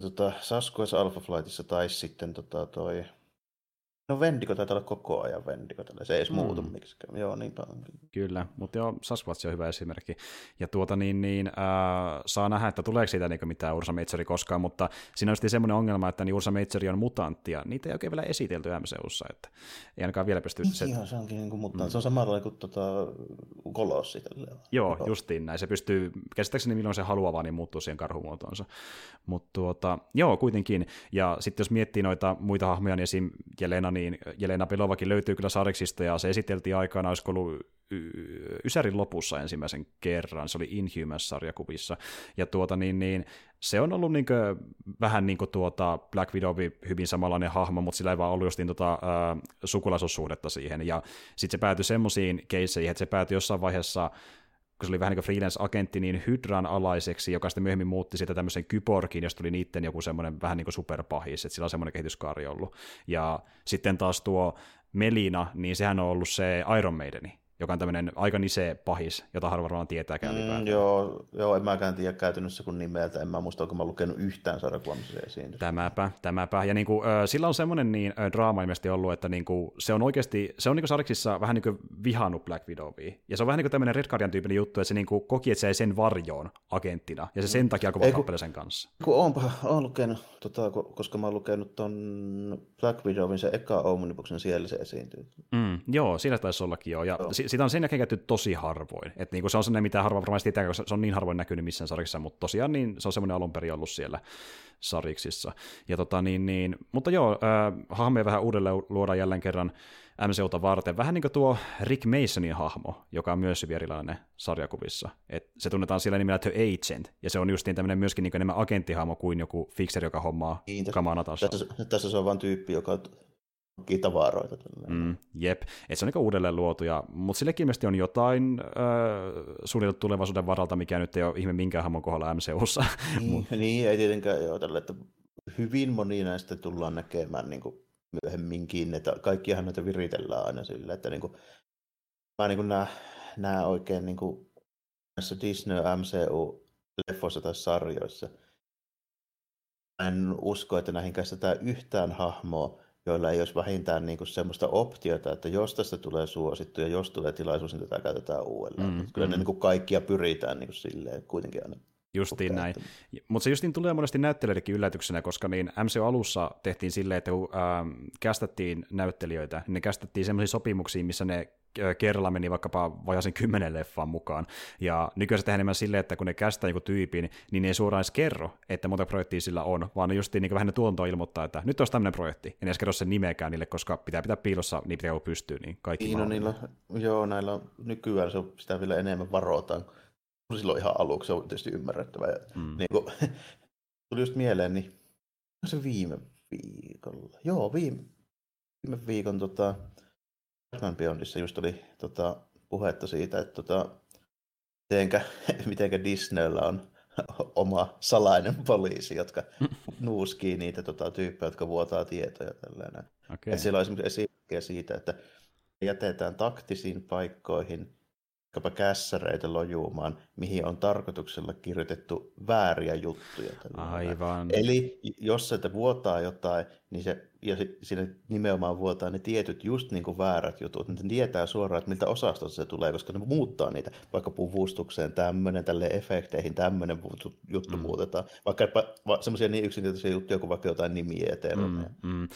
tota, Sasquatch Alpha Flightissa tai sitten tota, toi No Vendigo taitaa olla koko ajan Vendigo, tällä. se ei edes mm. muutu miksikään. Joo, niin paljon. Kyllä, mutta joo, Sasquatch on hyvä esimerkki. Ja tuota niin, niin äh, saa nähdä, että tuleeko siitä niin mitään Ursa Meitzeri koskaan, mutta siinä on semmoinen ongelma, että niin Ursa Meitzeri on mutantti, ja niitä ei oikein vielä esitelty MCUssa, että ei ainakaan vielä pysty... Niin, se... Joo, se onkin niin kuin mutantti. Mm. Se on samalla kuin tota, kolossi. Joo, Kolossi. justiin näin. Se pystyy, käsittääkseni milloin se haluaa vaan, niin muuttuu siihen karhumuotoonsa. Mutta tuota, joo, kuitenkin. Ja sitten jos miettii noita muita hahmoja, niin esim. Jelena niin Jelena Pelovakin löytyy kyllä Sareksista, ja se esiteltiin aikana, olisiko ollut Ysärin lopussa ensimmäisen kerran, se oli Inhumans-sarjakuvissa, ja tuota niin, niin se on ollut niinkö, vähän niin kuin tuota Black Widow hyvin samanlainen hahmo, mutta sillä ei vaan ollut just niin tota, äh, sukulaisuussuhdetta siihen, ja sitten se päätyi semmoisiin keisseihin, että se päätyi jossain vaiheessa kun se oli vähän niin kuin freelance-agentti, niin Hydran alaiseksi, joka sitten myöhemmin muutti sitä tämmöisen kyborgin, josta tuli niiden joku semmoinen vähän niin kuin superpahis, että sillä on semmoinen kehityskaari ollut. Ja sitten taas tuo Melina, niin sehän on ollut se Iron Maideni, joka on tämmöinen aika nise pahis, jota harva varmaan tietää mm, joo, joo, en mäkään tiedä käytännössä kun nimeltä, en mä muista, onko mä lukenut yhtään sarjakuvaa, missä se esiintyy. Tämäpä, tämäpä. Ja niin kuin, äh, sillä on semmoinen niin, äh, draama ilmeisesti ollut, että niin kuin, se on oikeasti, se on niin kuin vähän niin kuin vihannut Black Widowia. Ja se on vähän niin kuin tämmöinen Red Guardian tyyppinen juttu, että se niin kuin koki, että se ei sen varjoon agenttina, ja se sen mm. takia alkoi kappale sen kanssa. Kun oonpa, oon lukenut, tota, koska mä oon lukenut ton Black Widowin se eka Omniboxin, siellä se esiintyy. Mm, joo, siinä taisi ollakin joo. Ja, ja sitä on sen jälkeen käytetty tosi harvoin. Et niinku se on sellainen, mitä harva varmasti tietää, koska se on niin harvoin näkynyt missään sarjassa, mutta tosiaan niin, se on semmoinen alun perin ollut siellä sariksissa. Ja tota, niin, niin, mutta joo, äh, hahmoja vähän uudelleen luodaan jälleen kerran MCUta varten. Vähän niin kuin tuo Rick Masonin hahmo, joka on myös hyvin erilainen sarjakuvissa. Et se tunnetaan siellä nimellä The Agent, ja se on justiin tämmöinen myöskin niin enemmän agenttihahmo kuin joku fixer, joka hommaa niin, kamana tässä, tässä, tässä se on vain tyyppi, joka hankkii tavaroita. Mm, jep, että se on niin uudelleen luotu, ja, mutta sillekin ilmeisesti on jotain äh, suunniteltu tulevaisuuden varalta, mikä nyt ei ole ihme minkään hahmon kohdalla MCUssa. <laughs> Niin, niin ei tietenkään joo, tälle, että hyvin moni näistä tullaan näkemään niin kuin myöhemminkin, että kaikkiahan näitä viritellään aina sillä, että niin kuin, mä niin kuin näen, näen oikein niin kuin, näissä Disney MCU-leffoissa tai sarjoissa, en usko, että näihin käsitetään yhtään hahmoa, joilla ei olisi vähintään niin kuin semmoista optiota, että jos tästä tulee suosittu ja jos tulee tilaisuus, niin tätä käytetään uudelleen. Mm, Kyllä mm. ne niin kuin kaikkia pyritään niin kuin silleen kuitenkin aina Justiin näin. Mutta se justiin tulee monesti näyttelijöidenkin yllätyksenä, koska niin MCU-alussa tehtiin silleen, että kun ähm, kästettiin näyttelijöitä, niin ne kästettiin sellaisiin sopimuksiin, missä ne kerralla meni vaikkapa vajaisen kymmenen leffaan mukaan. Ja nykyään se tehdään enemmän silleen, että kun ne kästää joku tyypin, niin ne ei suoraan edes kerro, että monta projektia sillä on, vaan ne justiin niin vähän ne tuontoa ilmoittaa, että nyt olisi tämmöinen projekti. Ne edes kerro sen nimeäkään niille, koska pitää pitää piilossa niin pitää pystyy, niin kaikki niin, no, niillä, joo, näillä on, nykyään se sitä vielä enemmän varoitaan. Silloin ihan aluksi se on tietysti ymmärrettävää. Mm. Niin kuin, <laughs> tuli just mieleen, niin se viime viikolla. Joo, viime, viime viikon tota, Batman Beyondissa just oli tota, puhetta siitä, että tota, mitenkä, <laughs> mitenkä Disneyllä on <laughs> oma salainen poliisi, jotka nuuskii niitä tota, tyyppejä, jotka vuotaa tietoja. Tällainen. Okay. Et siellä on esimerkiksi esimerkkejä siitä, että jätetään taktisiin paikkoihin vaikkapa kässäreitä lojuumaan, mihin on tarkoituksella kirjoitettu vääriä juttuja. Aivan. Eli jos se vuotaa jotain, niin se, ja siinä nimenomaan vuotaa ne tietyt just niin kuin väärät jutut, niin tietää suoraan, että miltä osastosta se tulee, koska ne muuttaa niitä, vaikka puvustukseen tämmöinen, tälle efekteihin tämmöinen juttu mm. muutetaan, vaikka semmoisia niin yksinkertaisia juttuja kuin vaikka jotain nimiä ja mm, mm.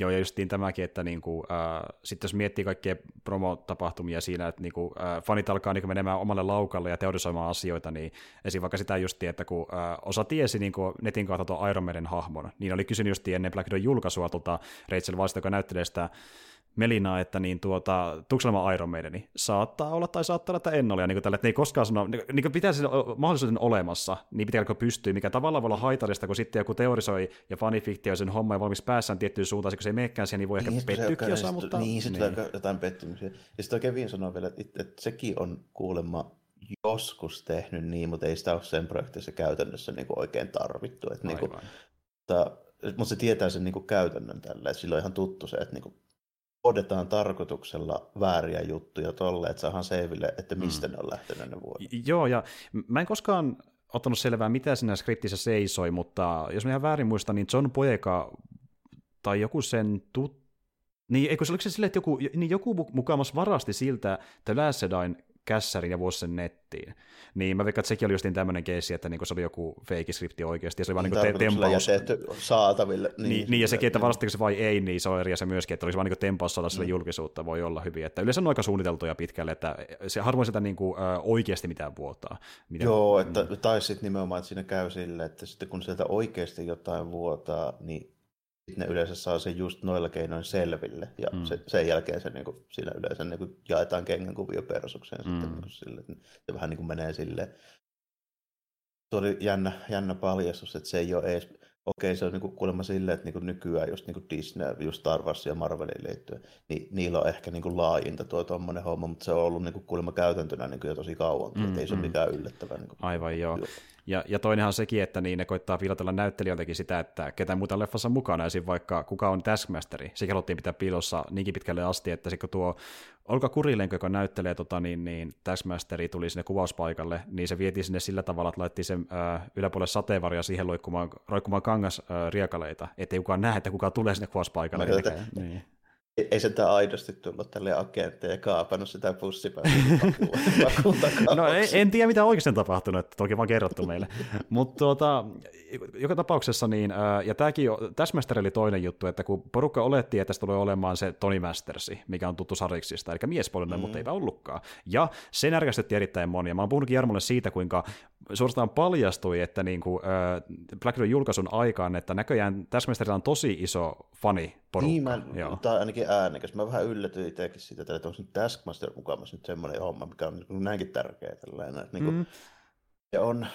Joo, ja justiin tämäkin, että niinku, äh, sitten jos miettii kaikkia promotapahtumia siinä, että niinku, äh, fanit alkaa niinku menemään omalle laukalle ja teorisoimaan asioita, niin esim. vaikka sitä justiin, että kun äh, osa tiesi niinku, netin kautta tuon Iron Maiden hahmon, niin oli kysynyt justiin ennen Black Widow julkaisua tota Rachel Weisz, joka näyttelee sitä Melinaa, että niin tuota, tukselma Iron Maideni saattaa olla tai saattaa olla, että en ole. Ja niin kuin tälle, että ne ei koskaan sano, niin, niin kuin pitää mahdollisuuden olemassa, niin pitääkö pystyä, mikä tavallaan voi olla haitallista, kun sitten joku teorisoi ja fanifiktio sen homma ja valmis päässään tiettyyn suuntaan, kun se ei meekään siihen, niin voi niin, ehkä pettyäkin osaa, mutta... Niin, sitten niin. jotain pettymyksiä. Ja sitten oikein sanoo vielä, että, että sekin on kuulemma joskus tehnyt niin, mutta ei sitä ole sen projektissa käytännössä niin kuin oikein tarvittu. Että, niin kuin, mutta, mutta se tietää sen niin kuin käytännön tällä, että sillä on ihan tuttu se, että niin kuin, odetaan tarkoituksella vääriä juttuja tolle, että saadaan selville, että mistä mm. ne on lähtenyt ne vuodet. Joo, ja mä en koskaan ottanut selvää, mitä siinä skriptissä seisoi, mutta jos mä ihan väärin muistan, niin John Boyega tai joku sen tut... Niin, eikö se oliko se silleen, että joku, niin joku mukamas varasti siltä The Last kässärin ja vuosi sen nettiin. Niin mä veikkaan, että sekin oli justiin tämmöinen keissi, että niinku se oli joku fake skripti oikeasti, ja se oli vaan niin tempaus. saataville. Niin, niin, niin, ja sekin, että varastiko se vai ei, niin se on eri asia myöskin, että olisi vaan niin tempaus saada sille mm. julkisuutta, voi olla hyvin. Että yleensä on aika suunniteltuja pitkälle, että se harvoin sitä niin kuin, äh, oikeasti mitään vuotaa. Miten, Joo, että, tai sitten nimenomaan, että siinä käy sille, että sitten kun sieltä oikeasti jotain vuotaa, niin ne yleensä saa sen just noilla keinoin selville, ja mm. se, sen jälkeen se niin kuin, siinä yleensä niin kuin, jaetaan kengänkuvio persukseen mm. sitten niin kuin, sille, että se vähän niin kuin menee silleen. Se oli jännä, jännä paljastus, että se ei ole edes, okei se on niin kuin, kuulemma silleen, että niin kuin nykyään just niin kuin Disney, just Star Wars ja Marvelin liittyen, niin niillä on ehkä niin kuin laajinta tuo tuommoinen homma, mutta se on ollut niin kuin, kuulemma käytäntönä niin kuin jo tosi kauan, mm, että ei se mm. ole mikään yllättävää. Niin kuin, Aivan joo. joo. Ja, ja toinenhan on sekin, että niin ne koittaa piilotella näyttelijöiltäkin sitä, että ketä muuta leffassa mukana, esim. vaikka kuka on Taskmasteri. Sekin haluttiin pitää piilossa niinkin pitkälle asti, että kun tuo Olka Kurilenko, joka näyttelee tota, niin, niin Taskmasteri, tuli sinne kuvauspaikalle, niin se vietiin sinne sillä tavalla, että laitettiin sen äh, yläpuolelle sateenvarja siihen roikkumaan, roikkumaan kangas äh, riekaleita, ettei kukaan näe, että kuka tulee sinne kuvauspaikalle. Mä, niin. Ei, ei sitä aidosti tullut tälle agentteja ja kaapannut sitä pussipäätä <laughs> No en, en tiedä mitä oikeasti on tapahtunut, että toki vaan kerrottu meille. <laughs> Mutta tuota, joka tapauksessa, niin, ja tämäkin tässä oli toinen juttu, että kun porukka oletti, että tässä tulee olemaan se Tony Mastersi, mikä on tuttu Sariksista, eli miespuolinen, mm. mutta eipä ollutkaan. Ja se närkästytti erittäin monia. Mä oon puhunutkin Jarmolle siitä, kuinka suorastaan paljastui, että niin kuin, äh, Black Widow julkaisun aikaan, että näköjään Taskmasterilla on tosi iso fani porukka. Niin, mä, Joo. tai ainakin äänekäs. Mä vähän yllätyin itsekin siitä, että onko nyt Taskmaster mukavasti nyt semmoinen homma, mikä on niin näinkin tärkeä. Tällainen. Niin kuin, mm. Se on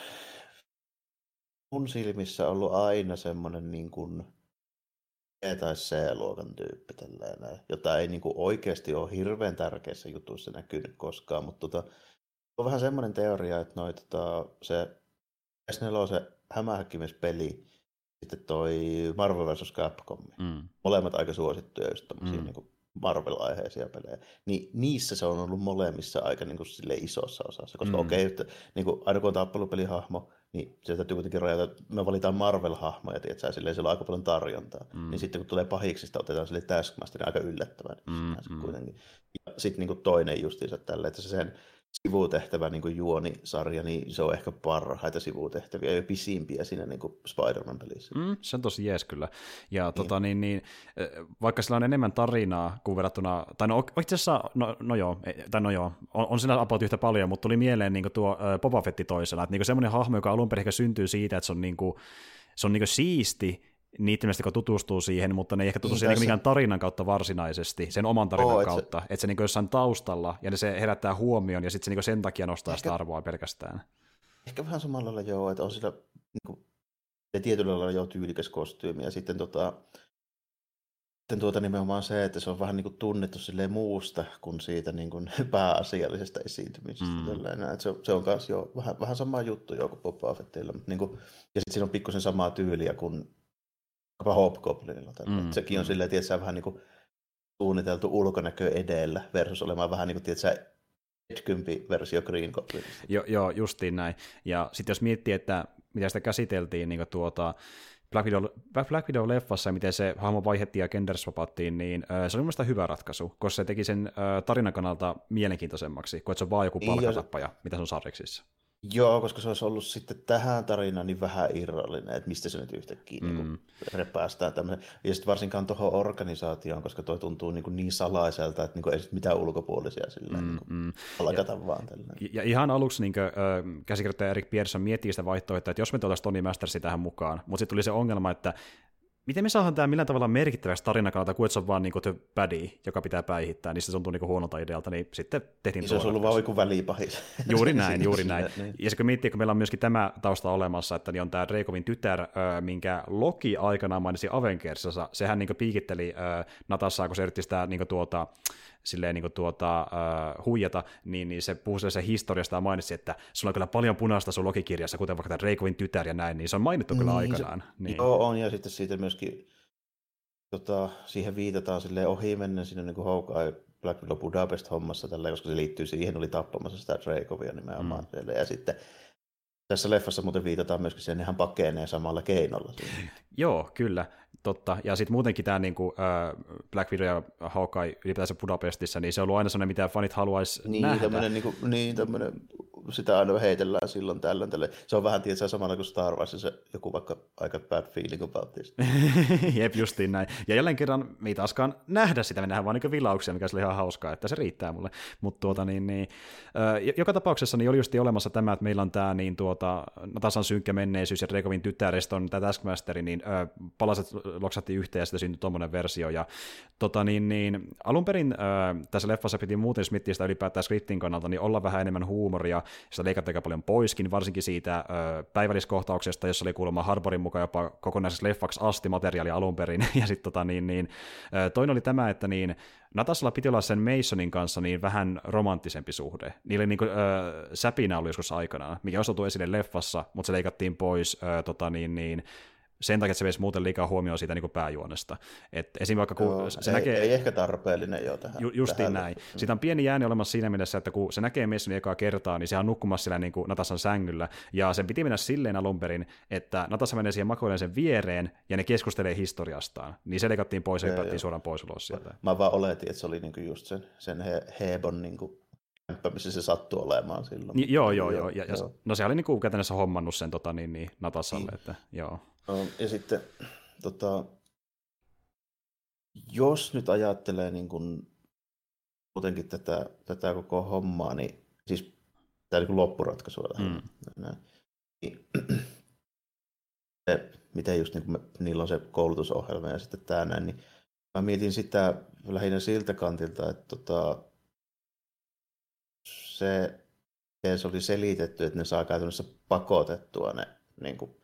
mun silmissä ollut aina semmoinen niin kuin, E- tai C-luokan tyyppi, tällainen, jota ei niin kuin oikeasti ole hirveän tärkeissä jutuissa näkynyt koskaan, mutta tota, on vähän semmoinen teoria, että noi, tota, se S4 se hämähäkkimispeli, sitten toi Marvel vs. Capcom, mm. molemmat aika suosittuja just mm. niin Marvel-aiheisia pelejä, niin niissä se on ollut molemmissa aika niin kuin, sille isossa osassa, koska mm. okei, okay, niin kuin, aina kun on tappelupelihahmo, niin se täytyy kuitenkin rajata, että me valitaan Marvel-hahmoja, silleen siellä on aika paljon tarjontaa. Mm. Niin sitten kun tulee pahiksista, otetaan sille Taskmaster, niin aika yllättävän mm, mm. kuitenkin. Ja sitten niin toinen justiinsa tälle, että se sen sivutehtävä niin kuin juonisarja, niin se on ehkä parhaita sivutehtäviä ja pisimpiä siinä niin kuin Spider-Man-pelissä. Mm, se on tosi jees kyllä. Ja niin. tota, niin, niin, vaikka sillä on enemmän tarinaa kuin verrattuna, tai no itse asiassa, no, no joo, tai no joo, on, on siinä about yhtä paljon, mutta tuli mieleen niin kuin tuo uh, Boba Fetti toisena, että niin semmoinen hahmo, joka alun perin syntyy siitä, että se on, niin kuin, se on niin siisti, niiden mielestä, kun tutustuu siihen, mutta ne ei ehkä tutustuu siihen mikään tarinan kautta varsinaisesti, sen oman tarinan oh, kautta, että se, et se niin jossain taustalla, ja se herättää huomioon, ja sitten se niin sen takia nostaa ehkä, sitä arvoa pelkästään. Ehkä vähän samalla lailla joo, että on sillä niin kuin, tietyllä lailla jo tyylikäs kostyymi, ja sitten tota, sitten tuota nimenomaan se, että se on vähän niin kuin tunnettu muusta kuin siitä niin kuin <laughs> pääasiallisesta esiintymisestä. Mm. Että se, se on myös jo vähän, vähän sama juttu jo kuin Boba Fettillä. Niin kuin, ja sitten siinä on pikkusen samaa tyyliä kuin Hobgoblinilla. Mm, Sekin on mm. silleen, että vähän niin kuin suunniteltu ulkonäkö edellä versus olemaan vähän niin kuin, tiedätkö, edkympi versio Green Goblinista. Jo, joo, justiin näin. Ja sitten jos miettii, että mitä sitä käsiteltiin niin tuota, Black, Widow, Black Widow-leffassa ja miten se hahmo vaihettiin ja genderswapattiin, niin se oli mielestäni hyvä ratkaisu, koska se teki sen tarinan kannalta mielenkiintoisemmaksi, kun se on vaan joku niin, palkatappaja, mitä se on sarjiksissa. Joo, koska se olisi ollut sitten tähän tarinaan niin vähän irrallinen, että mistä se nyt yhtäkkiä mm. niin repäästään tämmöinen. Ja sitten varsinkaan tuohon organisaatioon, koska toi tuntuu niin, kuin niin salaiselta, että niin kuin ei mitään ulkopuolisia sillä mm, niin mm. palkata ja, vaan. Tällainen. Ja ihan aluksi niin kuin, äh, käsikirjoittaja Erik Pierson miettii sitä vaihtoehtoa, että jos me tuotaisiin Tony Mastersi tähän mukaan, mutta sitten tuli se ongelma, että miten me saadaan tämä millään tavalla merkittäväksi tarinan kannalta, kun se on vaan niinku the baddie, joka pitää päihittää, niin se tuntuu niinku huonolta idealta, niin sitten tehtiin niin Se olisi ollut vaan joku välipahis. <laughs> Juuri näin, juuri <laughs> näin. niin. Ja se kun miettii, kun meillä on myöskin tämä tausta olemassa, että niin on tämä Dreikovin tytär, minkä Loki aikanaan mainitsi Avengersissa, sehän niinku piikitteli Natassaa, kun se yritti sitä niinku tuota, silleen niin kuin tuota, uh, huijata, niin, niin se puhuu se historiasta ja mainitsi, että sulla on kyllä paljon punaista sun logikirjassa, kuten vaikka tämä Reikovin tytär ja näin, niin se on mainittu niin, kyllä aikanaan. Se, niin. Joo, on, ja sitten siitä myöskin tota, siihen viitataan silleen ohimennen sinne niin kuin Hawkeye Black Widow Budapest-hommassa, tällä, koska se liittyy siihen, oli tappamassa sitä Dreykovia nimenomaan. Mm. Ja sitten tässä leffassa muuten viitataan myöskin siihen, että hän pakenee samalla keinolla. Siinä. <laughs> Joo, kyllä, totta. Ja sitten muutenkin tämä niin kuin, äh, Black Widow ja Hawkeye ylipäätänsä Budapestissa, niin se on ollut aina sellainen, mitä fanit haluaisi niin, nähdä. Tämmönen, niin, kuin, niin, tämmöinen sitä aina heitellään silloin tällöin. Tälle. Se on vähän tietysti samalla kuin Star Wars, se joku vaikka aika bad feeling about this. <laughs> Jep, justiin näin. Ja jälleen kerran me ei taaskaan nähdä sitä, me nähdään vaan niin vilauksia, mikä oli ihan hauskaa, että se riittää mulle. Mutta tuota, niin, niin, joka tapauksessa niin oli just olemassa tämä, että meillä on tämä niin, tuota, tasan synkkä menneisyys ja Rekovin tyttäristä on tämä Taskmasteri, niin palaset loksatti yhteen ja sitten syntyi tuommoinen versio. Ja tota, niin, niin, alun perin ö, tässä leffassa piti muuten, sitä ylipäätään skriptin kannalta, niin olla vähän enemmän huumoria, sitä leikattiin aika paljon poiskin, varsinkin siitä ö, päivälliskohtauksesta, jossa oli kuulemma Harborin mukaan jopa kokonaisessa leffaksi asti materiaali alun perin, <laughs> ja sitten tota, niin, niin, toinen oli tämä, että niin, Natasalla piti olla sen Masonin kanssa niin vähän romanttisempi suhde. Niille niin kuin, ö, säpinä oli joskus aikanaan, mikä osoitu esille leffassa, mutta se leikattiin pois ö, tota, niin, niin, sen takia, että se veisi muuten liikaa huomioon siitä niin kuin pääjuonesta. Et esim. vaikka kun Joo, se ei, näkee... ei ehkä tarpeellinen jo tähän. Ju, justiin tähän näin. Siitä on pieni jääni olemassa siinä mielessä, että kun se näkee Masonin ekaa kertaa, niin sehän on nukkumassa siellä niin kuin Natassan sängyllä, ja sen piti mennä silleen alun perin, että Natassa menee siihen makoilemaan sen viereen, ja ne keskustelee historiastaan. Niin se leikattiin pois ja hypättiin suoraan pois ulos sieltä. Mä vaan oletin, että se oli niinku just sen, sen he, Hebon niinku kämppä, missä se sattui olemaan silloin. Niin, joo, joo, joo. Ja, ja, joo. no se oli niin kuin käytännössä hommannut sen tota, niin, niin, Natassalle, että joo. No, ja sitten tota, jos nyt ajattelee niin kuin, muutenkin tätä, tätä koko hommaa, niin siis tämä niin kuin loppuratkaisua lähinnä. Näin. Niin, <clears throat> se, miten just niin kuin me, niillä on se koulutusohjelma ja sitten tämä näin, niin mä mietin sitä lähinnä siltä kantilta, että tota, se, se oli selitetty, että ne saa käytännössä pakotettua ne niin kuin,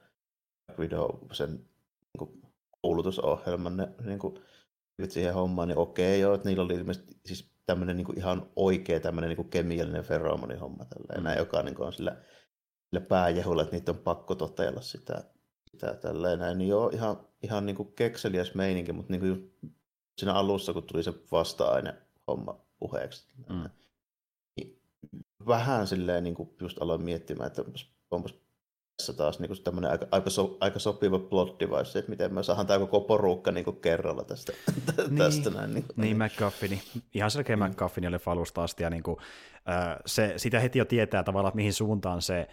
Widow, sen niin kuin, koulutusohjelman ne, niin kuin, siihen hommaan, niin okei joo, että niillä oli ilmeisesti siis tämmöinen niin kuin ihan oikea tämmöinen niin kuin kemiallinen feromonihomma tälleen, Mm. näin, joka niin kuin, on sillä, sillä pääjehulla, että niitä on pakko toteilla sitä, sitä tälleen näin, niin joo, ihan, ihan niin kuin kekseliäs meininki, mutta niin kuin siinä alussa, kun tuli se vasta-aine homma puheeksi, Mm. niin vähän silleen niin kuin just aloin miettimään, että onpas, onpas tässä taas niin kuin tämmöinen aika, aika, so, aika sopiva plot device, että miten me saadaan tämä koko porukka niin kuin kerralla tästä, Niin. tästä näin. Niin, Niin, McGuffini. Ihan selkeä Mm. McGuffin oli alusta asti, ja niin kuin, äh, se, sitä heti jo tietää tavallaan, että mihin suuntaan se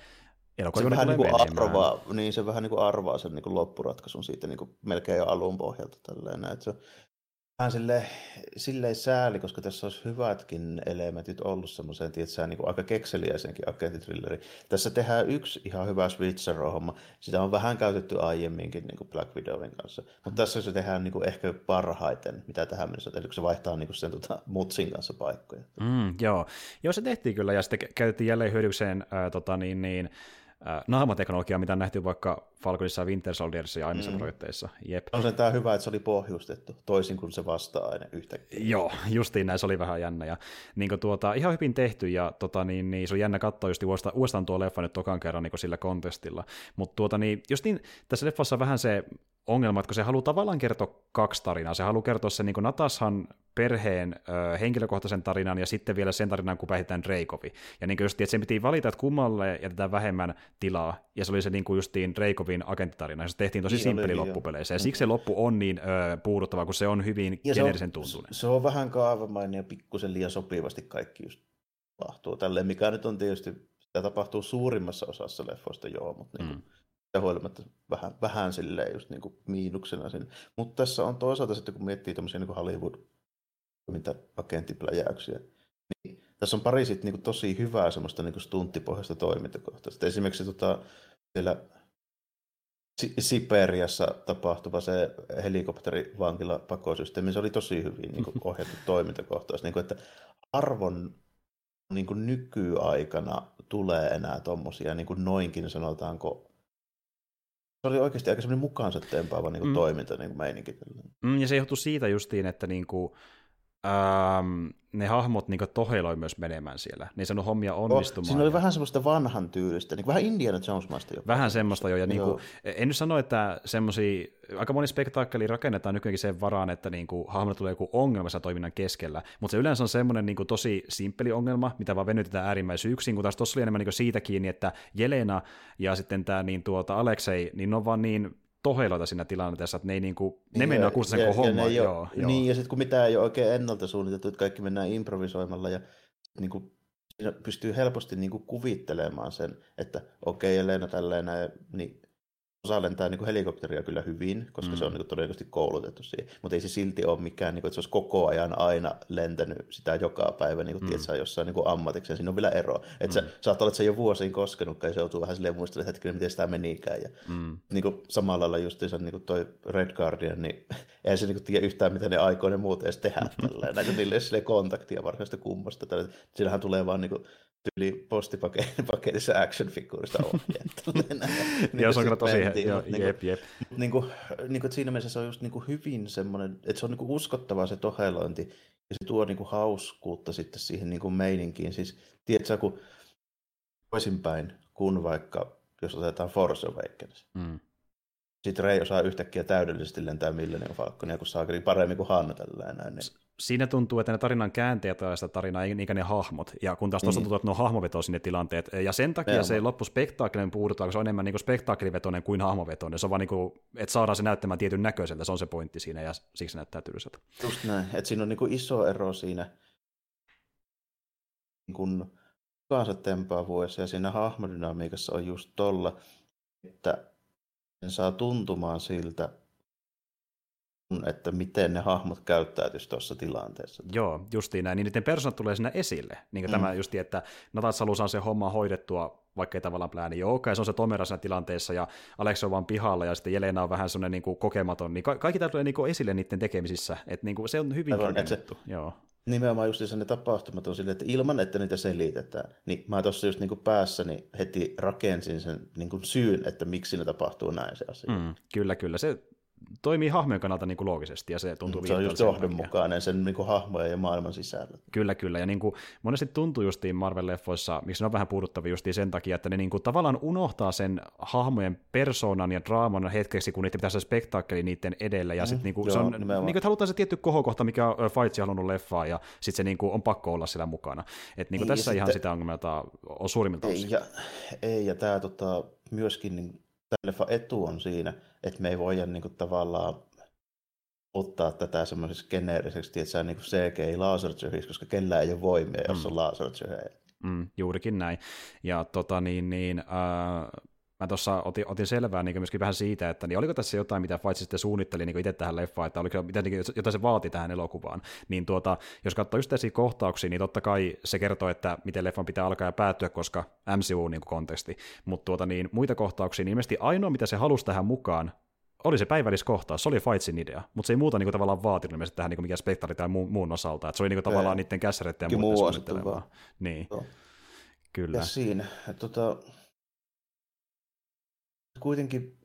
elokuva se vähän niin kuin arvaa, niin se vähän niin kuin arvaa sen niin kuin loppuratkaisun siitä niin kuin melkein jo alun pohjalta. Tälleen, että se vähän silleen, silleen sääli, koska tässä olisi hyvätkin elementit ollut semmoiseen, tietysti, niin kuin aika kekseliäisenkin agentitrilleri. Tässä tehdään yksi ihan hyvä Switcher-homma. Sitä on vähän käytetty aiemminkin niin kuin Black Widowin kanssa. Mutta tässä se tehdään niin kuin ehkä parhaiten, mitä tähän mennessä. Eli kun se vaihtaa niin kuin sen tota, mutsin kanssa paikkoja. Mm, joo. joo, se tehtiin kyllä, ja sitten kä- käytettiin jälleen hyödykseen ää, tota, niin, niin, naamateknologiaa, mitä on nähty vaikka Falconissa Winter Soldierissa ja aiemmissa Mm. projekteissa. Jep. On sen tämä hyvä, että se oli pohjustettu, toisin kuin se vasta-aine yhtäkkiä. Joo, <laughs> justiin näin, se oli vähän jännä. Ja, niin kuin, tuota, ihan hyvin tehty, ja tota, niin, niin, se on jännä katsoa just uudestaan, uudestaan tuo leffa nyt tokan kerran niin sillä kontestilla. Mutta tuota, niin, just niin, tässä leffassa on vähän se ongelma, että kun se haluaa tavallaan kertoa kaksi tarinaa. Se haluaa kertoa sen niin kuin Natashan perheen ö, henkilökohtaisen tarinan ja sitten vielä sen tarinan, kun päihitetään Dreikovi. Ja niin kuin just, että sen piti valita, että kummalle jätetään vähemmän tilaa, ja se oli se niin kuin justiin Dreikovin agenttitarina, ja se tehtiin tosi Niin simppeli niin loppupeleissä, ja siksi se loppu on niin ö, puuduttava, kun se on hyvin Ja geneerisen tuntunen. se on vähän kaavamainen ja pikkusen liian sopivasti kaikki just tapahtuu tälleen, mikä nyt on tietysti, sitä tapahtuu suurimmassa osassa leffoista joo, mutta niin Mm. Mm. huolimatta vähän, vähän silleen just niin kuin miinuksena sinne. Mutta tässä on toisaalta sitten, kun miettii tämmöisiä niin Hollywood mitä agenttipläjäyksiä, niin tässä on pari sitten niin tosi hyvää semmoista niin stunttipohjaista toimintakohtaa. Sitten esimerkiksi tota, siellä Si- Siperiassa tapahtuva se helikopterivankila pakosysteemi, se oli tosi hyvin niin kuin, <laughs> ohjattu toimintakohtaus. Niin kuin, että arvon niin kuin nykyaikana tulee enää tuommoisia niin kuin noinkin sanotaanko se oli oikeasti aika semmoinen mukaansa tempaava niin kuin Mm. toiminta niin kuin meininki. Mm, ja se johtuu siitä justiin, että niinku, ähm, ne hahmot niinku toheiloi myös menemään siellä. Ne ei saanut hommia onnistumaan. Siinä oli vähän semmoista vanhan tyylistä, niin kuin vähän Indiana Jones-maista jopa. Vähän semmoista jo, ja niinku, Joo. en nyt sano, että semmoisia, aika moni spektaakkeli rakennetaan nykyäänkin sen varaan, että niinku, hahmolle tulee joku ongelma sen toiminnan keskellä, mutta se yleensä on semmoinen niinku, tosi simppeli ongelma, mitä vaan venytetään äärimmäisyyksiin, kun taas tuossa oli enemmän niinku, siitä kiinni, että Jelena ja sitten tämä niin, tuota, Aleksei, niin ne on vaan niin toheiloita siinä tilanteessa, että ne ei niinku, ne Niin, mennään ja- koko homma. oo- Joo, joo. Niin, ja sitten kun mitään ei ole oikein ennalta suunniteltu, että kaikki mennään improvisoimalla ja niin kuin, pystyy helposti niin kuin kuvittelemaan sen, että okei, okay, Elena tälleen näin, niin osaa lentää niin kuin helikopteria kyllä hyvin, koska Mm. mm. se on niin kuin todennäköisesti koulutettu siihen, mutta ei se silti ole mikään, niin kuin, että se olisi koko ajan aina lentänyt sitä joka päivä, niin kuin, Mm. mm. tiedätkö, jossain niin kuin ammatikseen, siinä on vielä ero. Että Mm. mm. sä saattaa olla, että se ei ole vuosiin koskenutkaan, ja se joutuu vähän silleen muistelemaan, että hetkinen, miten sitä menikään, ja Mm. niin kuin samalla lailla justiinsa niin kuin toi Red Guardian, niin eihän se niin kuin tiedä yhtään, mitä ne aikoo ne muut edes tehdä. <laughs> Tälleen. Näitä niille ei kontaktia varsinaista kummasta. Tällä- Sillähän tulee vaan niin kuin, tyyli postipaketissa action-figuurista ohjeet. <laughs> <laughs> Niin Joo, se on kyllä tosi, mentiin, joo, niin jep, jep. niin kuin, niin kuin, siinä mielessä se on just niin kuin hyvin semmoinen, että se on niin kuin uskottavaa se tohelointi ja se tuo niin kuin hauskuutta sitten siihen niin kuin meininkiin. Siis tiedätkö, kun toisinpäin, kun vaikka jos otetaan Force Awakens, Mm. sitten Rey osaa yhtäkkiä täydellisesti lentää Millennium Falconia, kun saakeli paremmin kuin Han tällä näin. Niin. Siinä tuntuu, että ne tarinan käänteet ja sitä tarinaa, eikä ne hahmot. Ja kun taas tuossa mm. tuntuu, että ne on hahmovetoisia ne tilanteet. Ja sen takia Eema. se loppuspektaakkelin puhutaan, kun se on enemmän niin spektaakkelivetoinen kuin hahmovetoinen. Se on vaan niin kuin, että saadaan se näyttämään tietyn näköiseltä, se on se pointti siinä, ja siksi se näyttää tylsältä. Just näin, että siinä on niin kuin iso ero siinä, se tempaa vuosia, ja siinä hahmodynamiikassa on just tolla, että sen saa tuntumaan siltä, että miten ne hahmot käyttäytyisi tuossa tilanteessa. Joo, justiin näin. Niin niiden persoonat tulee sinne esille. Niin kuin mm. tämä justi, että Natas haluaa se homma hoidettua, vaikka ei tavallaan plääni. Joo, okei, se on se Tomera siinä tilanteessa, ja Alex on vaan pihalla, ja sitten Jelena on vähän sellainen niin kuin kokematon. Niin ka- kaikki tämä tulee niin kuin esille niiden tekemisissä. Että niin kuin se on hyvin Aivan, se, Joo. Nimenomaan just ne tapahtumat on silleen, että ilman, että niitä selitetään, niin mä tuossa just niin kuin päässäni heti rakensin sen niin kuin syyn, että miksi ne tapahtuu näin se asia. Mm, kyllä, kyllä. Se toimii hahmojen kannalta niin kuin loogisesti ja se tuntuu Se on just johdonmukainen sen niin kuin hahmojen ja maailman sisällä. Kyllä, kyllä. Ja niin kuin monesti tuntuu justiin Marvel-leffoissa, miksi ne on vähän puuduttavia justiin sen takia, että ne niin kuin tavallaan unohtaa sen hahmojen persoonan ja draaman hetkeksi, kun niiden pitäisi spektaakkeli niiden edellä. Ja mm, sitten niin kuin, se on, niin kuin, että halutaan se tietty kohokohta, mikä on Fights halunnut leffaa, ja sitten se niin kuin, on pakko olla siellä mukana. Et niin kuin niin, tässä ihan sitä ongelmaa on suurimmilta ei, ja, ei, ja tämä tota, myöskin niin tämän leffan etu on siinä, että me ei voida niin kuin, tavallaan ottaa tätä semmoisessa geneeriseksi, että se on niin CGI lasertsyhiksi, koska kellään ei ole voimia, jos mm. on lasertsyhejä. Mm, juurikin näin. Ja tota niin, niin äh, mä tuossa otin, otin selvää niin myöskin vähän siitä, että niin oliko tässä jotain, mitä Fight sitten suunnitteli niin itse tähän leffaan, että oliko mitä, niin, jotain se vaati tähän elokuvaan. Niin tuota, jos katsoo yksittäisiä kohtauksia, niin totta kai se kertoo, että miten leffan pitää alkaa ja päättyä, koska MCU niin konteksti. Mutta tuota, niin, muita kohtauksia, niin ilmeisesti ainoa, mitä se halusi tähän mukaan, oli se päivälliskohtaus, se oli Fightsin idea, mutta se ei muuta niin tavallaan vaatinut ilmeisesti tähän niin mikään spektaari tai muun, muun osalta, että se oli niin tavallaan niiden kässäreiden ja muiden suunnittelemaa. Niin, Joo. kyllä. Ja siinä, tota, kuitenkin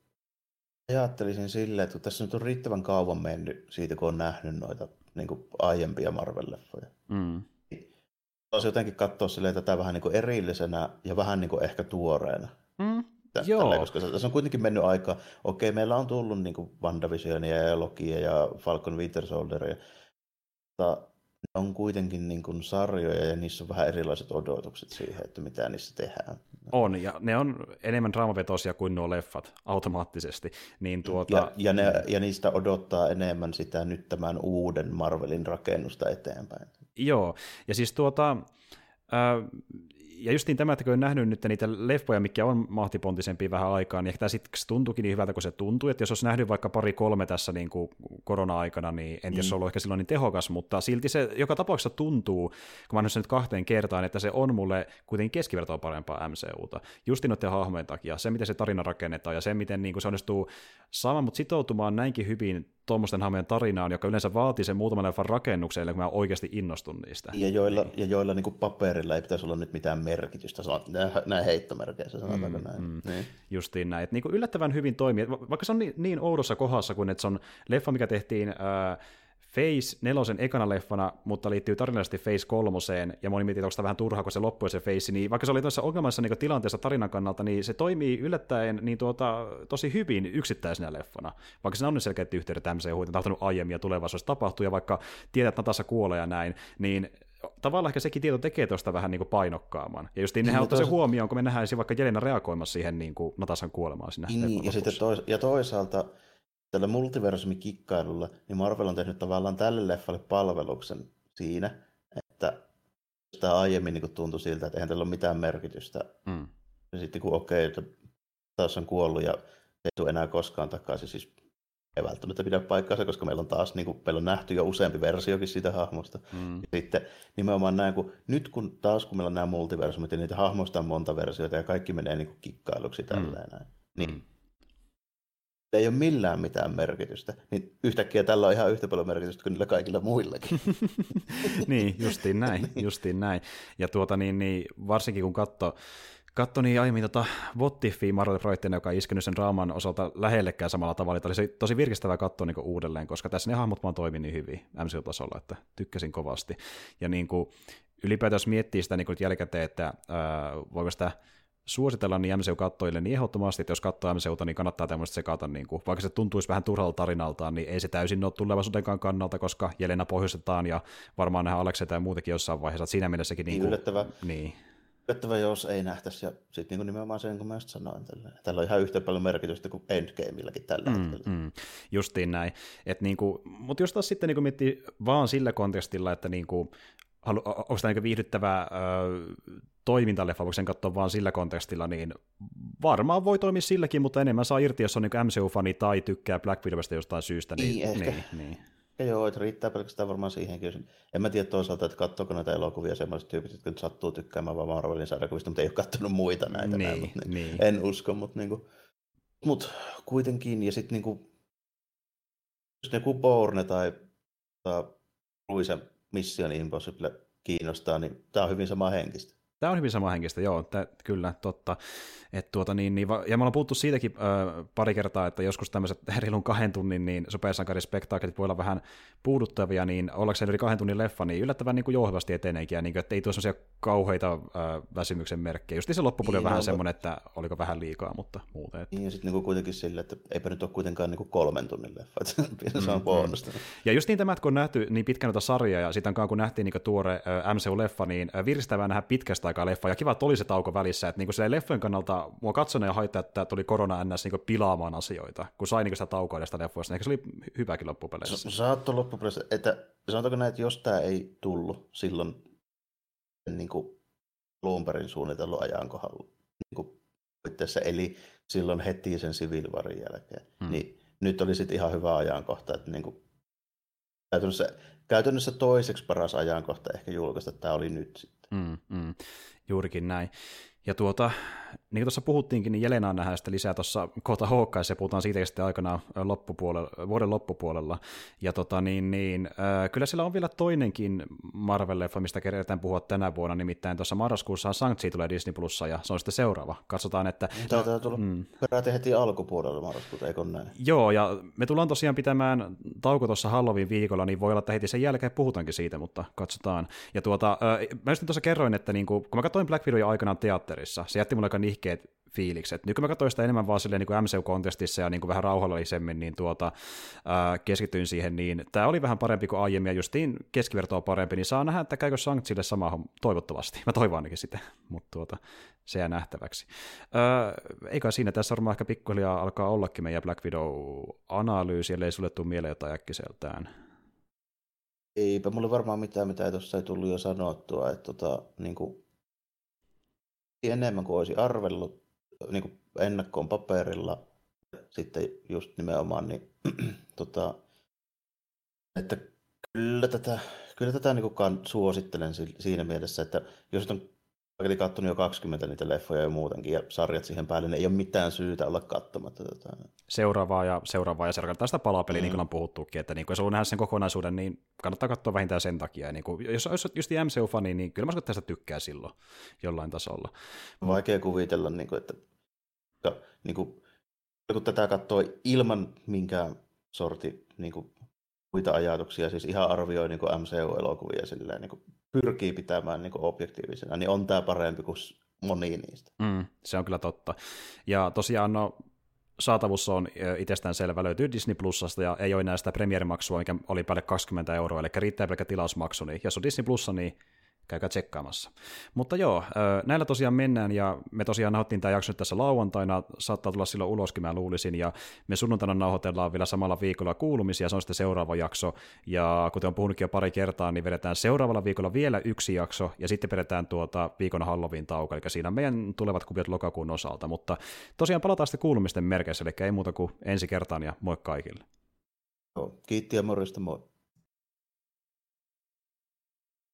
ajattelisin silleen, että tässä nyt on riittävän kauan mennyt siitä, kun on nähnyt noita niin kuin aiempia Marvel-leffoja. Mm. Olisi jotenkin katsoa silleen, tätä vähän niin kuin erillisenä ja vähän niin kuin ehkä tuoreena. Mm. Joo. Tälleen, koska tässä on kuitenkin mennyt aika, okei, meillä on tullut niin kuin WandaVisionia ja Lokia ja Falcon Winter Soldieria, mutta ne on kuitenkin niin kuin sarjoja ja niissä on vähän erilaiset odotukset siihen, että mitä niissä tehdään. On, ja ne on enemmän draamavetoisia kuin nuo leffat automaattisesti. Niin tuota... ja, ja, ne, ja niistä odottaa enemmän sitä nyt tämän uuden Marvelin rakennusta eteenpäin. Joo, ja siis tuota, äh, ja justiin tämä, että kun nähnyt nyt niitä leffoja, mikä on mahtipontisempia vähän aikaa, niin ehkä tämä sitten tuntuukin niin hyvältä kuin se tuntuu, että jos olisi nähnyt vaikka pari-kolme tässä niin kuin korona-aikana, niin en tiedä, mm. ollut ehkä silloin niin tehokas, mutta silti se joka tapauksessa tuntuu, kun mä olen sen nyt kahteen kertaan, että se on mulle kuitenkin keskivertoa parempaa MCUta. Justin noiden hahmojen takia, se miten se tarina rakennetaan ja se miten niin kuin se onnistuu saamaan mut sitoutumaan näinkin hyvin tuommoisten hahmojen tarinaan, joka yleensä vaatii sen muutaman leffan rakennukselle, kun mä oikeasti innostun niistä. Ja joilla, ja joilla niin kuin paperilla ei pitäisi olla nyt mitään merkitystä, näin heittomerkeissä sanotaanko mm, näin. Mm. Niin. Justiin näin, että niin kuin yllättävän hyvin toimii, vaikka se on niin, niin oudossa kohdassa, kun että se on leffa, mikä tehtiin ää, Face nelosen ekana leffana, mutta liittyy tarinallisesti Face kolmoseen, ja moni miettii, että onko sitä vähän turhaa, kun se loppui se Face, niin vaikka se oli tuossa ongelmassa niin tilanteessa tarinan kannalta, niin se toimii yllättäen niin tuota, tosi hyvin yksittäisenä leffana. Vaikka se on nyt selkeät yhteydet MCU, on tahtonut aiemmin ja tulevaisuudessa tapahtuu, ja vaikka tiedät, että Natassa kuolee ja näin, niin tavallaan ehkä sekin tieto tekee tuosta vähän niin kuin painokkaamman. Ja just niin, nehän ottaa se huomioon, kun me nähdään vaikka Jelena reagoimassa siihen niin kuin Natasan kuolemaan siinä. Niin, ja, sitten tois- ja toisaalta tällä multiversumikikkailulla, niin Marvel on tehnyt tavallaan tälle leffalle palveluksen siinä, että sitä aiemmin niin tuntui siltä, että eihän tällä ole mitään merkitystä. Mm. Ja sitten kun okei, okay, että taas on kuollut ja ei tule enää koskaan takaisin, siis ei välttämättä pidä paikkaansa, koska meillä on taas niin kuin, meillä on nähty jo useampi versiokin siitä hahmosta. Mm. Ja sitten nimenomaan näin, kun nyt kun taas kun meillä on nämä multiversumit ja niitä hahmoista on monta versiota ja kaikki menee niin kuin kikkailuksi tälleen mm. näin, niin mm ei ole millään mitään merkitystä, niin yhtäkkiä tällä on ihan yhtä paljon merkitystä kuin niillä kaikilla muillakin. <laughs> niin, justiin näin, <laughs> niin. justiin näin. Ja tuota niin, niin varsinkin kun katsoo katso niin aiemmin tota Vottifia Marvel projektina, joka ei iskenyt sen draaman osalta lähellekään samalla tavalla. Tämä oli tosi virkistävää katsoa niin uudelleen, koska tässä ne hahmot vaan toimi niin hyvin MCU-tasolla, että tykkäsin kovasti. Ja niin kuin, ylipäätään jos miettii sitä niin jälkikäteen, että ää, voiko sitä suositella niin MCU-kattoille, niin ehdottomasti, että jos katsoo MCUta, niin kannattaa tämmöistä sekata, niin kuin, vaikka se tuntuisi vähän turhalta tarinaltaan, niin ei se täysin ole tulevaisuudenkaan kannalta, koska Jelena pohjustetaan ja varmaan nähdään Alekseita ja muutenkin jossain vaiheessa, että siinä mielessäkin... Niin, niin yllättävää. Niin. Yllättävää, jos ei nähtäisi, ja sitten niin nimenomaan sen, kun mä just sanoin, tällä, tällä on ihan yhtä paljon merkitystä kuin Endgameilläkin tällä mm, hetkellä. Mm, justiin näin. Et niin kuin, mutta jos taas sitten niin kuin miettii vaan sillä kontekstilla, että niin kuin, onko tämä niin viihdyttävää toimintaleffa, voiko sen katsoa vaan sillä kontekstilla, niin varmaan voi toimia silläkin, mutta enemmän saa irti, jos on niin MCU-fani tai tykkää Black Widowsta jostain syystä. Niin, niin ehkä. Niin, niin. Ja joo, että riittää pelkästään varmaan siihenkin. En mä tiedä toisaalta, että katsoako näitä elokuvia sellaiset tyypit, jotka nyt sattuu tykkäämään vaan Marvelin sarjakuvista, mutta ei ole katsonut muita näitä. Niin, näin, mutta niin. En usko, mutta, niin kuin, mutta kuitenkin, ja sitten niin kuin, jos joku Bourne tai, tai Luisa Mission Impossible kiinnostaa, niin tämä on hyvin sama henkistä. Tämä on hyvin henkistä, joo, tä, kyllä, totta. Et tuota, niin, niin, ja me ollaan puhuttu siitäkin ö, pari kertaa, että joskus tämmöiset <laughs> reilun kahden tunnin niin supersankarispektaakkelit voi olla vähän puuduttavia, niin ollakseen yli kahden tunnin leffa, niin yllättävän niin kuin jouhevasti eteneekin, ja niin kuin, että ei tuo sellaisia kauheita ö, väsymyksen merkkejä. Just se loppupuoli on vähän no, semmoinen, että oliko vähän liikaa, mutta muuten. Että... Niin, ja sitten niin kuitenkin sillä, että eipä nyt ole kuitenkaan niin kuin kolmen tunnin leffa, että <laughs> se on mm, bonusta. Mm. Ja just niin tämä, kun on nähty niin pitkän sarjaa, ja sitten kun nähtiin niin tuore MCU-leffa, niin virstävää nähdä pitkästä aikaa leffa, ja kiva, että oli se tauko välissä, että niin kuin leffojen kannalta mua katsona ja haittaa, että tuli korona ns. Niin pilaamaan asioita, kun sai niin sitä taukoa näistä leffoista, niin se oli hyväkin loppupeleissä. Saatto loppupeleissä, että sanotaanko näin, että jos tämä ei tullut silloin niin kuin Bloombergin suunnitellut ajankohdalla, niin kuin eli silloin heti sen siviilivarin jälkeen, hmm. niin nyt oli sitten ihan hyvä ajankohta, että niin kuin, käytännössä, käytännössä toiseksi paras ajankohta ehkä julkaista, että tämä oli nyt. Mm, mm. Juurikin näin. Ja tuota, niin kuin tuossa puhuttiinkin, niin Jelena nähdään sitten lisää tuossa kohta Hawkeyeissa, ja puhutaan siitä sitten aikana loppupuolella, vuoden loppupuolella. Ja tota, niin, niin, äh, kyllä sillä on vielä toinenkin Marvel-leffa, mistä kerätään puhua tänä vuonna, nimittäin tuossa marraskuussa Sanktsi tulee Disney Plussa, ja se on sitten seuraava. Katsotaan, että... Tämä tulla mm. peräti heti alkupuolella marraskuuta, eikö näin? Joo, ja me tullaan tosiaan pitämään tauko tuossa Halloween viikolla, niin voi olla, että heti sen jälkeen puhutaankin siitä, mutta katsotaan. Ja tuota, äh, mä just tuossa kerroin, että niin kuin, kun mä katsoin Black Widow aikanaan teatterissa, se jätti mulle aika nihkeet fiilikset. Nyt kun mä katsoin sitä enemmän vaan silleen, niin MCU-kontestissa ja niin kuin vähän rauhallisemmin, niin tuota, ää, keskityin siihen, niin tämä oli vähän parempi kuin aiemmin, ja justiin keskivertoa parempi, niin saa nähdä, että käykö Sanktsille sama toivottavasti. Mä toivon ainakin sitä, <laughs> mutta tuota, se jää nähtäväksi. Ää, eikä siinä tässä varmaan ehkä pikkuhiljaa alkaa ollakin meidän Black Widow-analyysi, ellei sulle tule mieleen jotain äkkiseltään. Eipä mulle varmaan mitään, mitä tuossa ei tullut jo sanottua, että tota, niin kuin enemmän kuin olisi arvellut niin kuin ennakkoon paperilla. Sitten just nimenomaan, niin, <clears throat> tota, että kyllä tätä, kyllä tätä niin kuin suosittelen siinä mielessä, että jos on Eli katsonut jo 20 niitä leffoja ja muutenkin, ja sarjat siihen päälle, niin ei ole mitään syytä olla katsomatta tätä. Seuraavaa ja seuraavaa ja seuraavaa. Tästä palapeliä, mm. niin kuin on puhuttukin, että niin kuin, jos haluaa nähdä sen kokonaisuuden, niin kannattaa katsoa vähintään sen takia. Ja niin kuin, jos olisi just MCU-fani, niin kyllä mä tästä tykkää silloin jollain tasolla. Vaikea kuvitella, niin kuin, että niin kuin, kun tätä katsoo ilman minkään sorti niin kuin, muita ajatuksia, siis ihan arvioi niin MCU-elokuvia silleen, niin kuin, pyrkii pitämään niin kuin objektiivisena, niin on tämä parempi kuin moni niistä. Mm, se on kyllä totta. Ja tosiaan no, saatavuus on itsestään selvä, löytyy Disney Plusasta ja ei ole enää sitä premierimaksua, mikä oli päälle 20 euroa, eli riittää pelkä tilausmaksu, niin jos on Disney Plussa, niin käykää tsekkaamassa. Mutta joo, näillä tosiaan mennään, ja me tosiaan nauhoittiin tämä jakso tässä lauantaina, saattaa tulla silloin uloskin, mä luulisin, ja me sunnuntaina nauhoitellaan vielä samalla viikolla kuulumisia, se on sitten seuraava jakso, ja kuten on puhunutkin jo pari kertaa, niin vedetään seuraavalla viikolla vielä yksi jakso, ja sitten vedetään tuota viikon Halloween tauko, eli siinä meidän tulevat kuviot lokakuun osalta, mutta tosiaan palataan sitten kuulumisten merkeissä, eli ei muuta kuin ensi kertaan, ja moi kaikille. Kiitti ja morjesta, moi.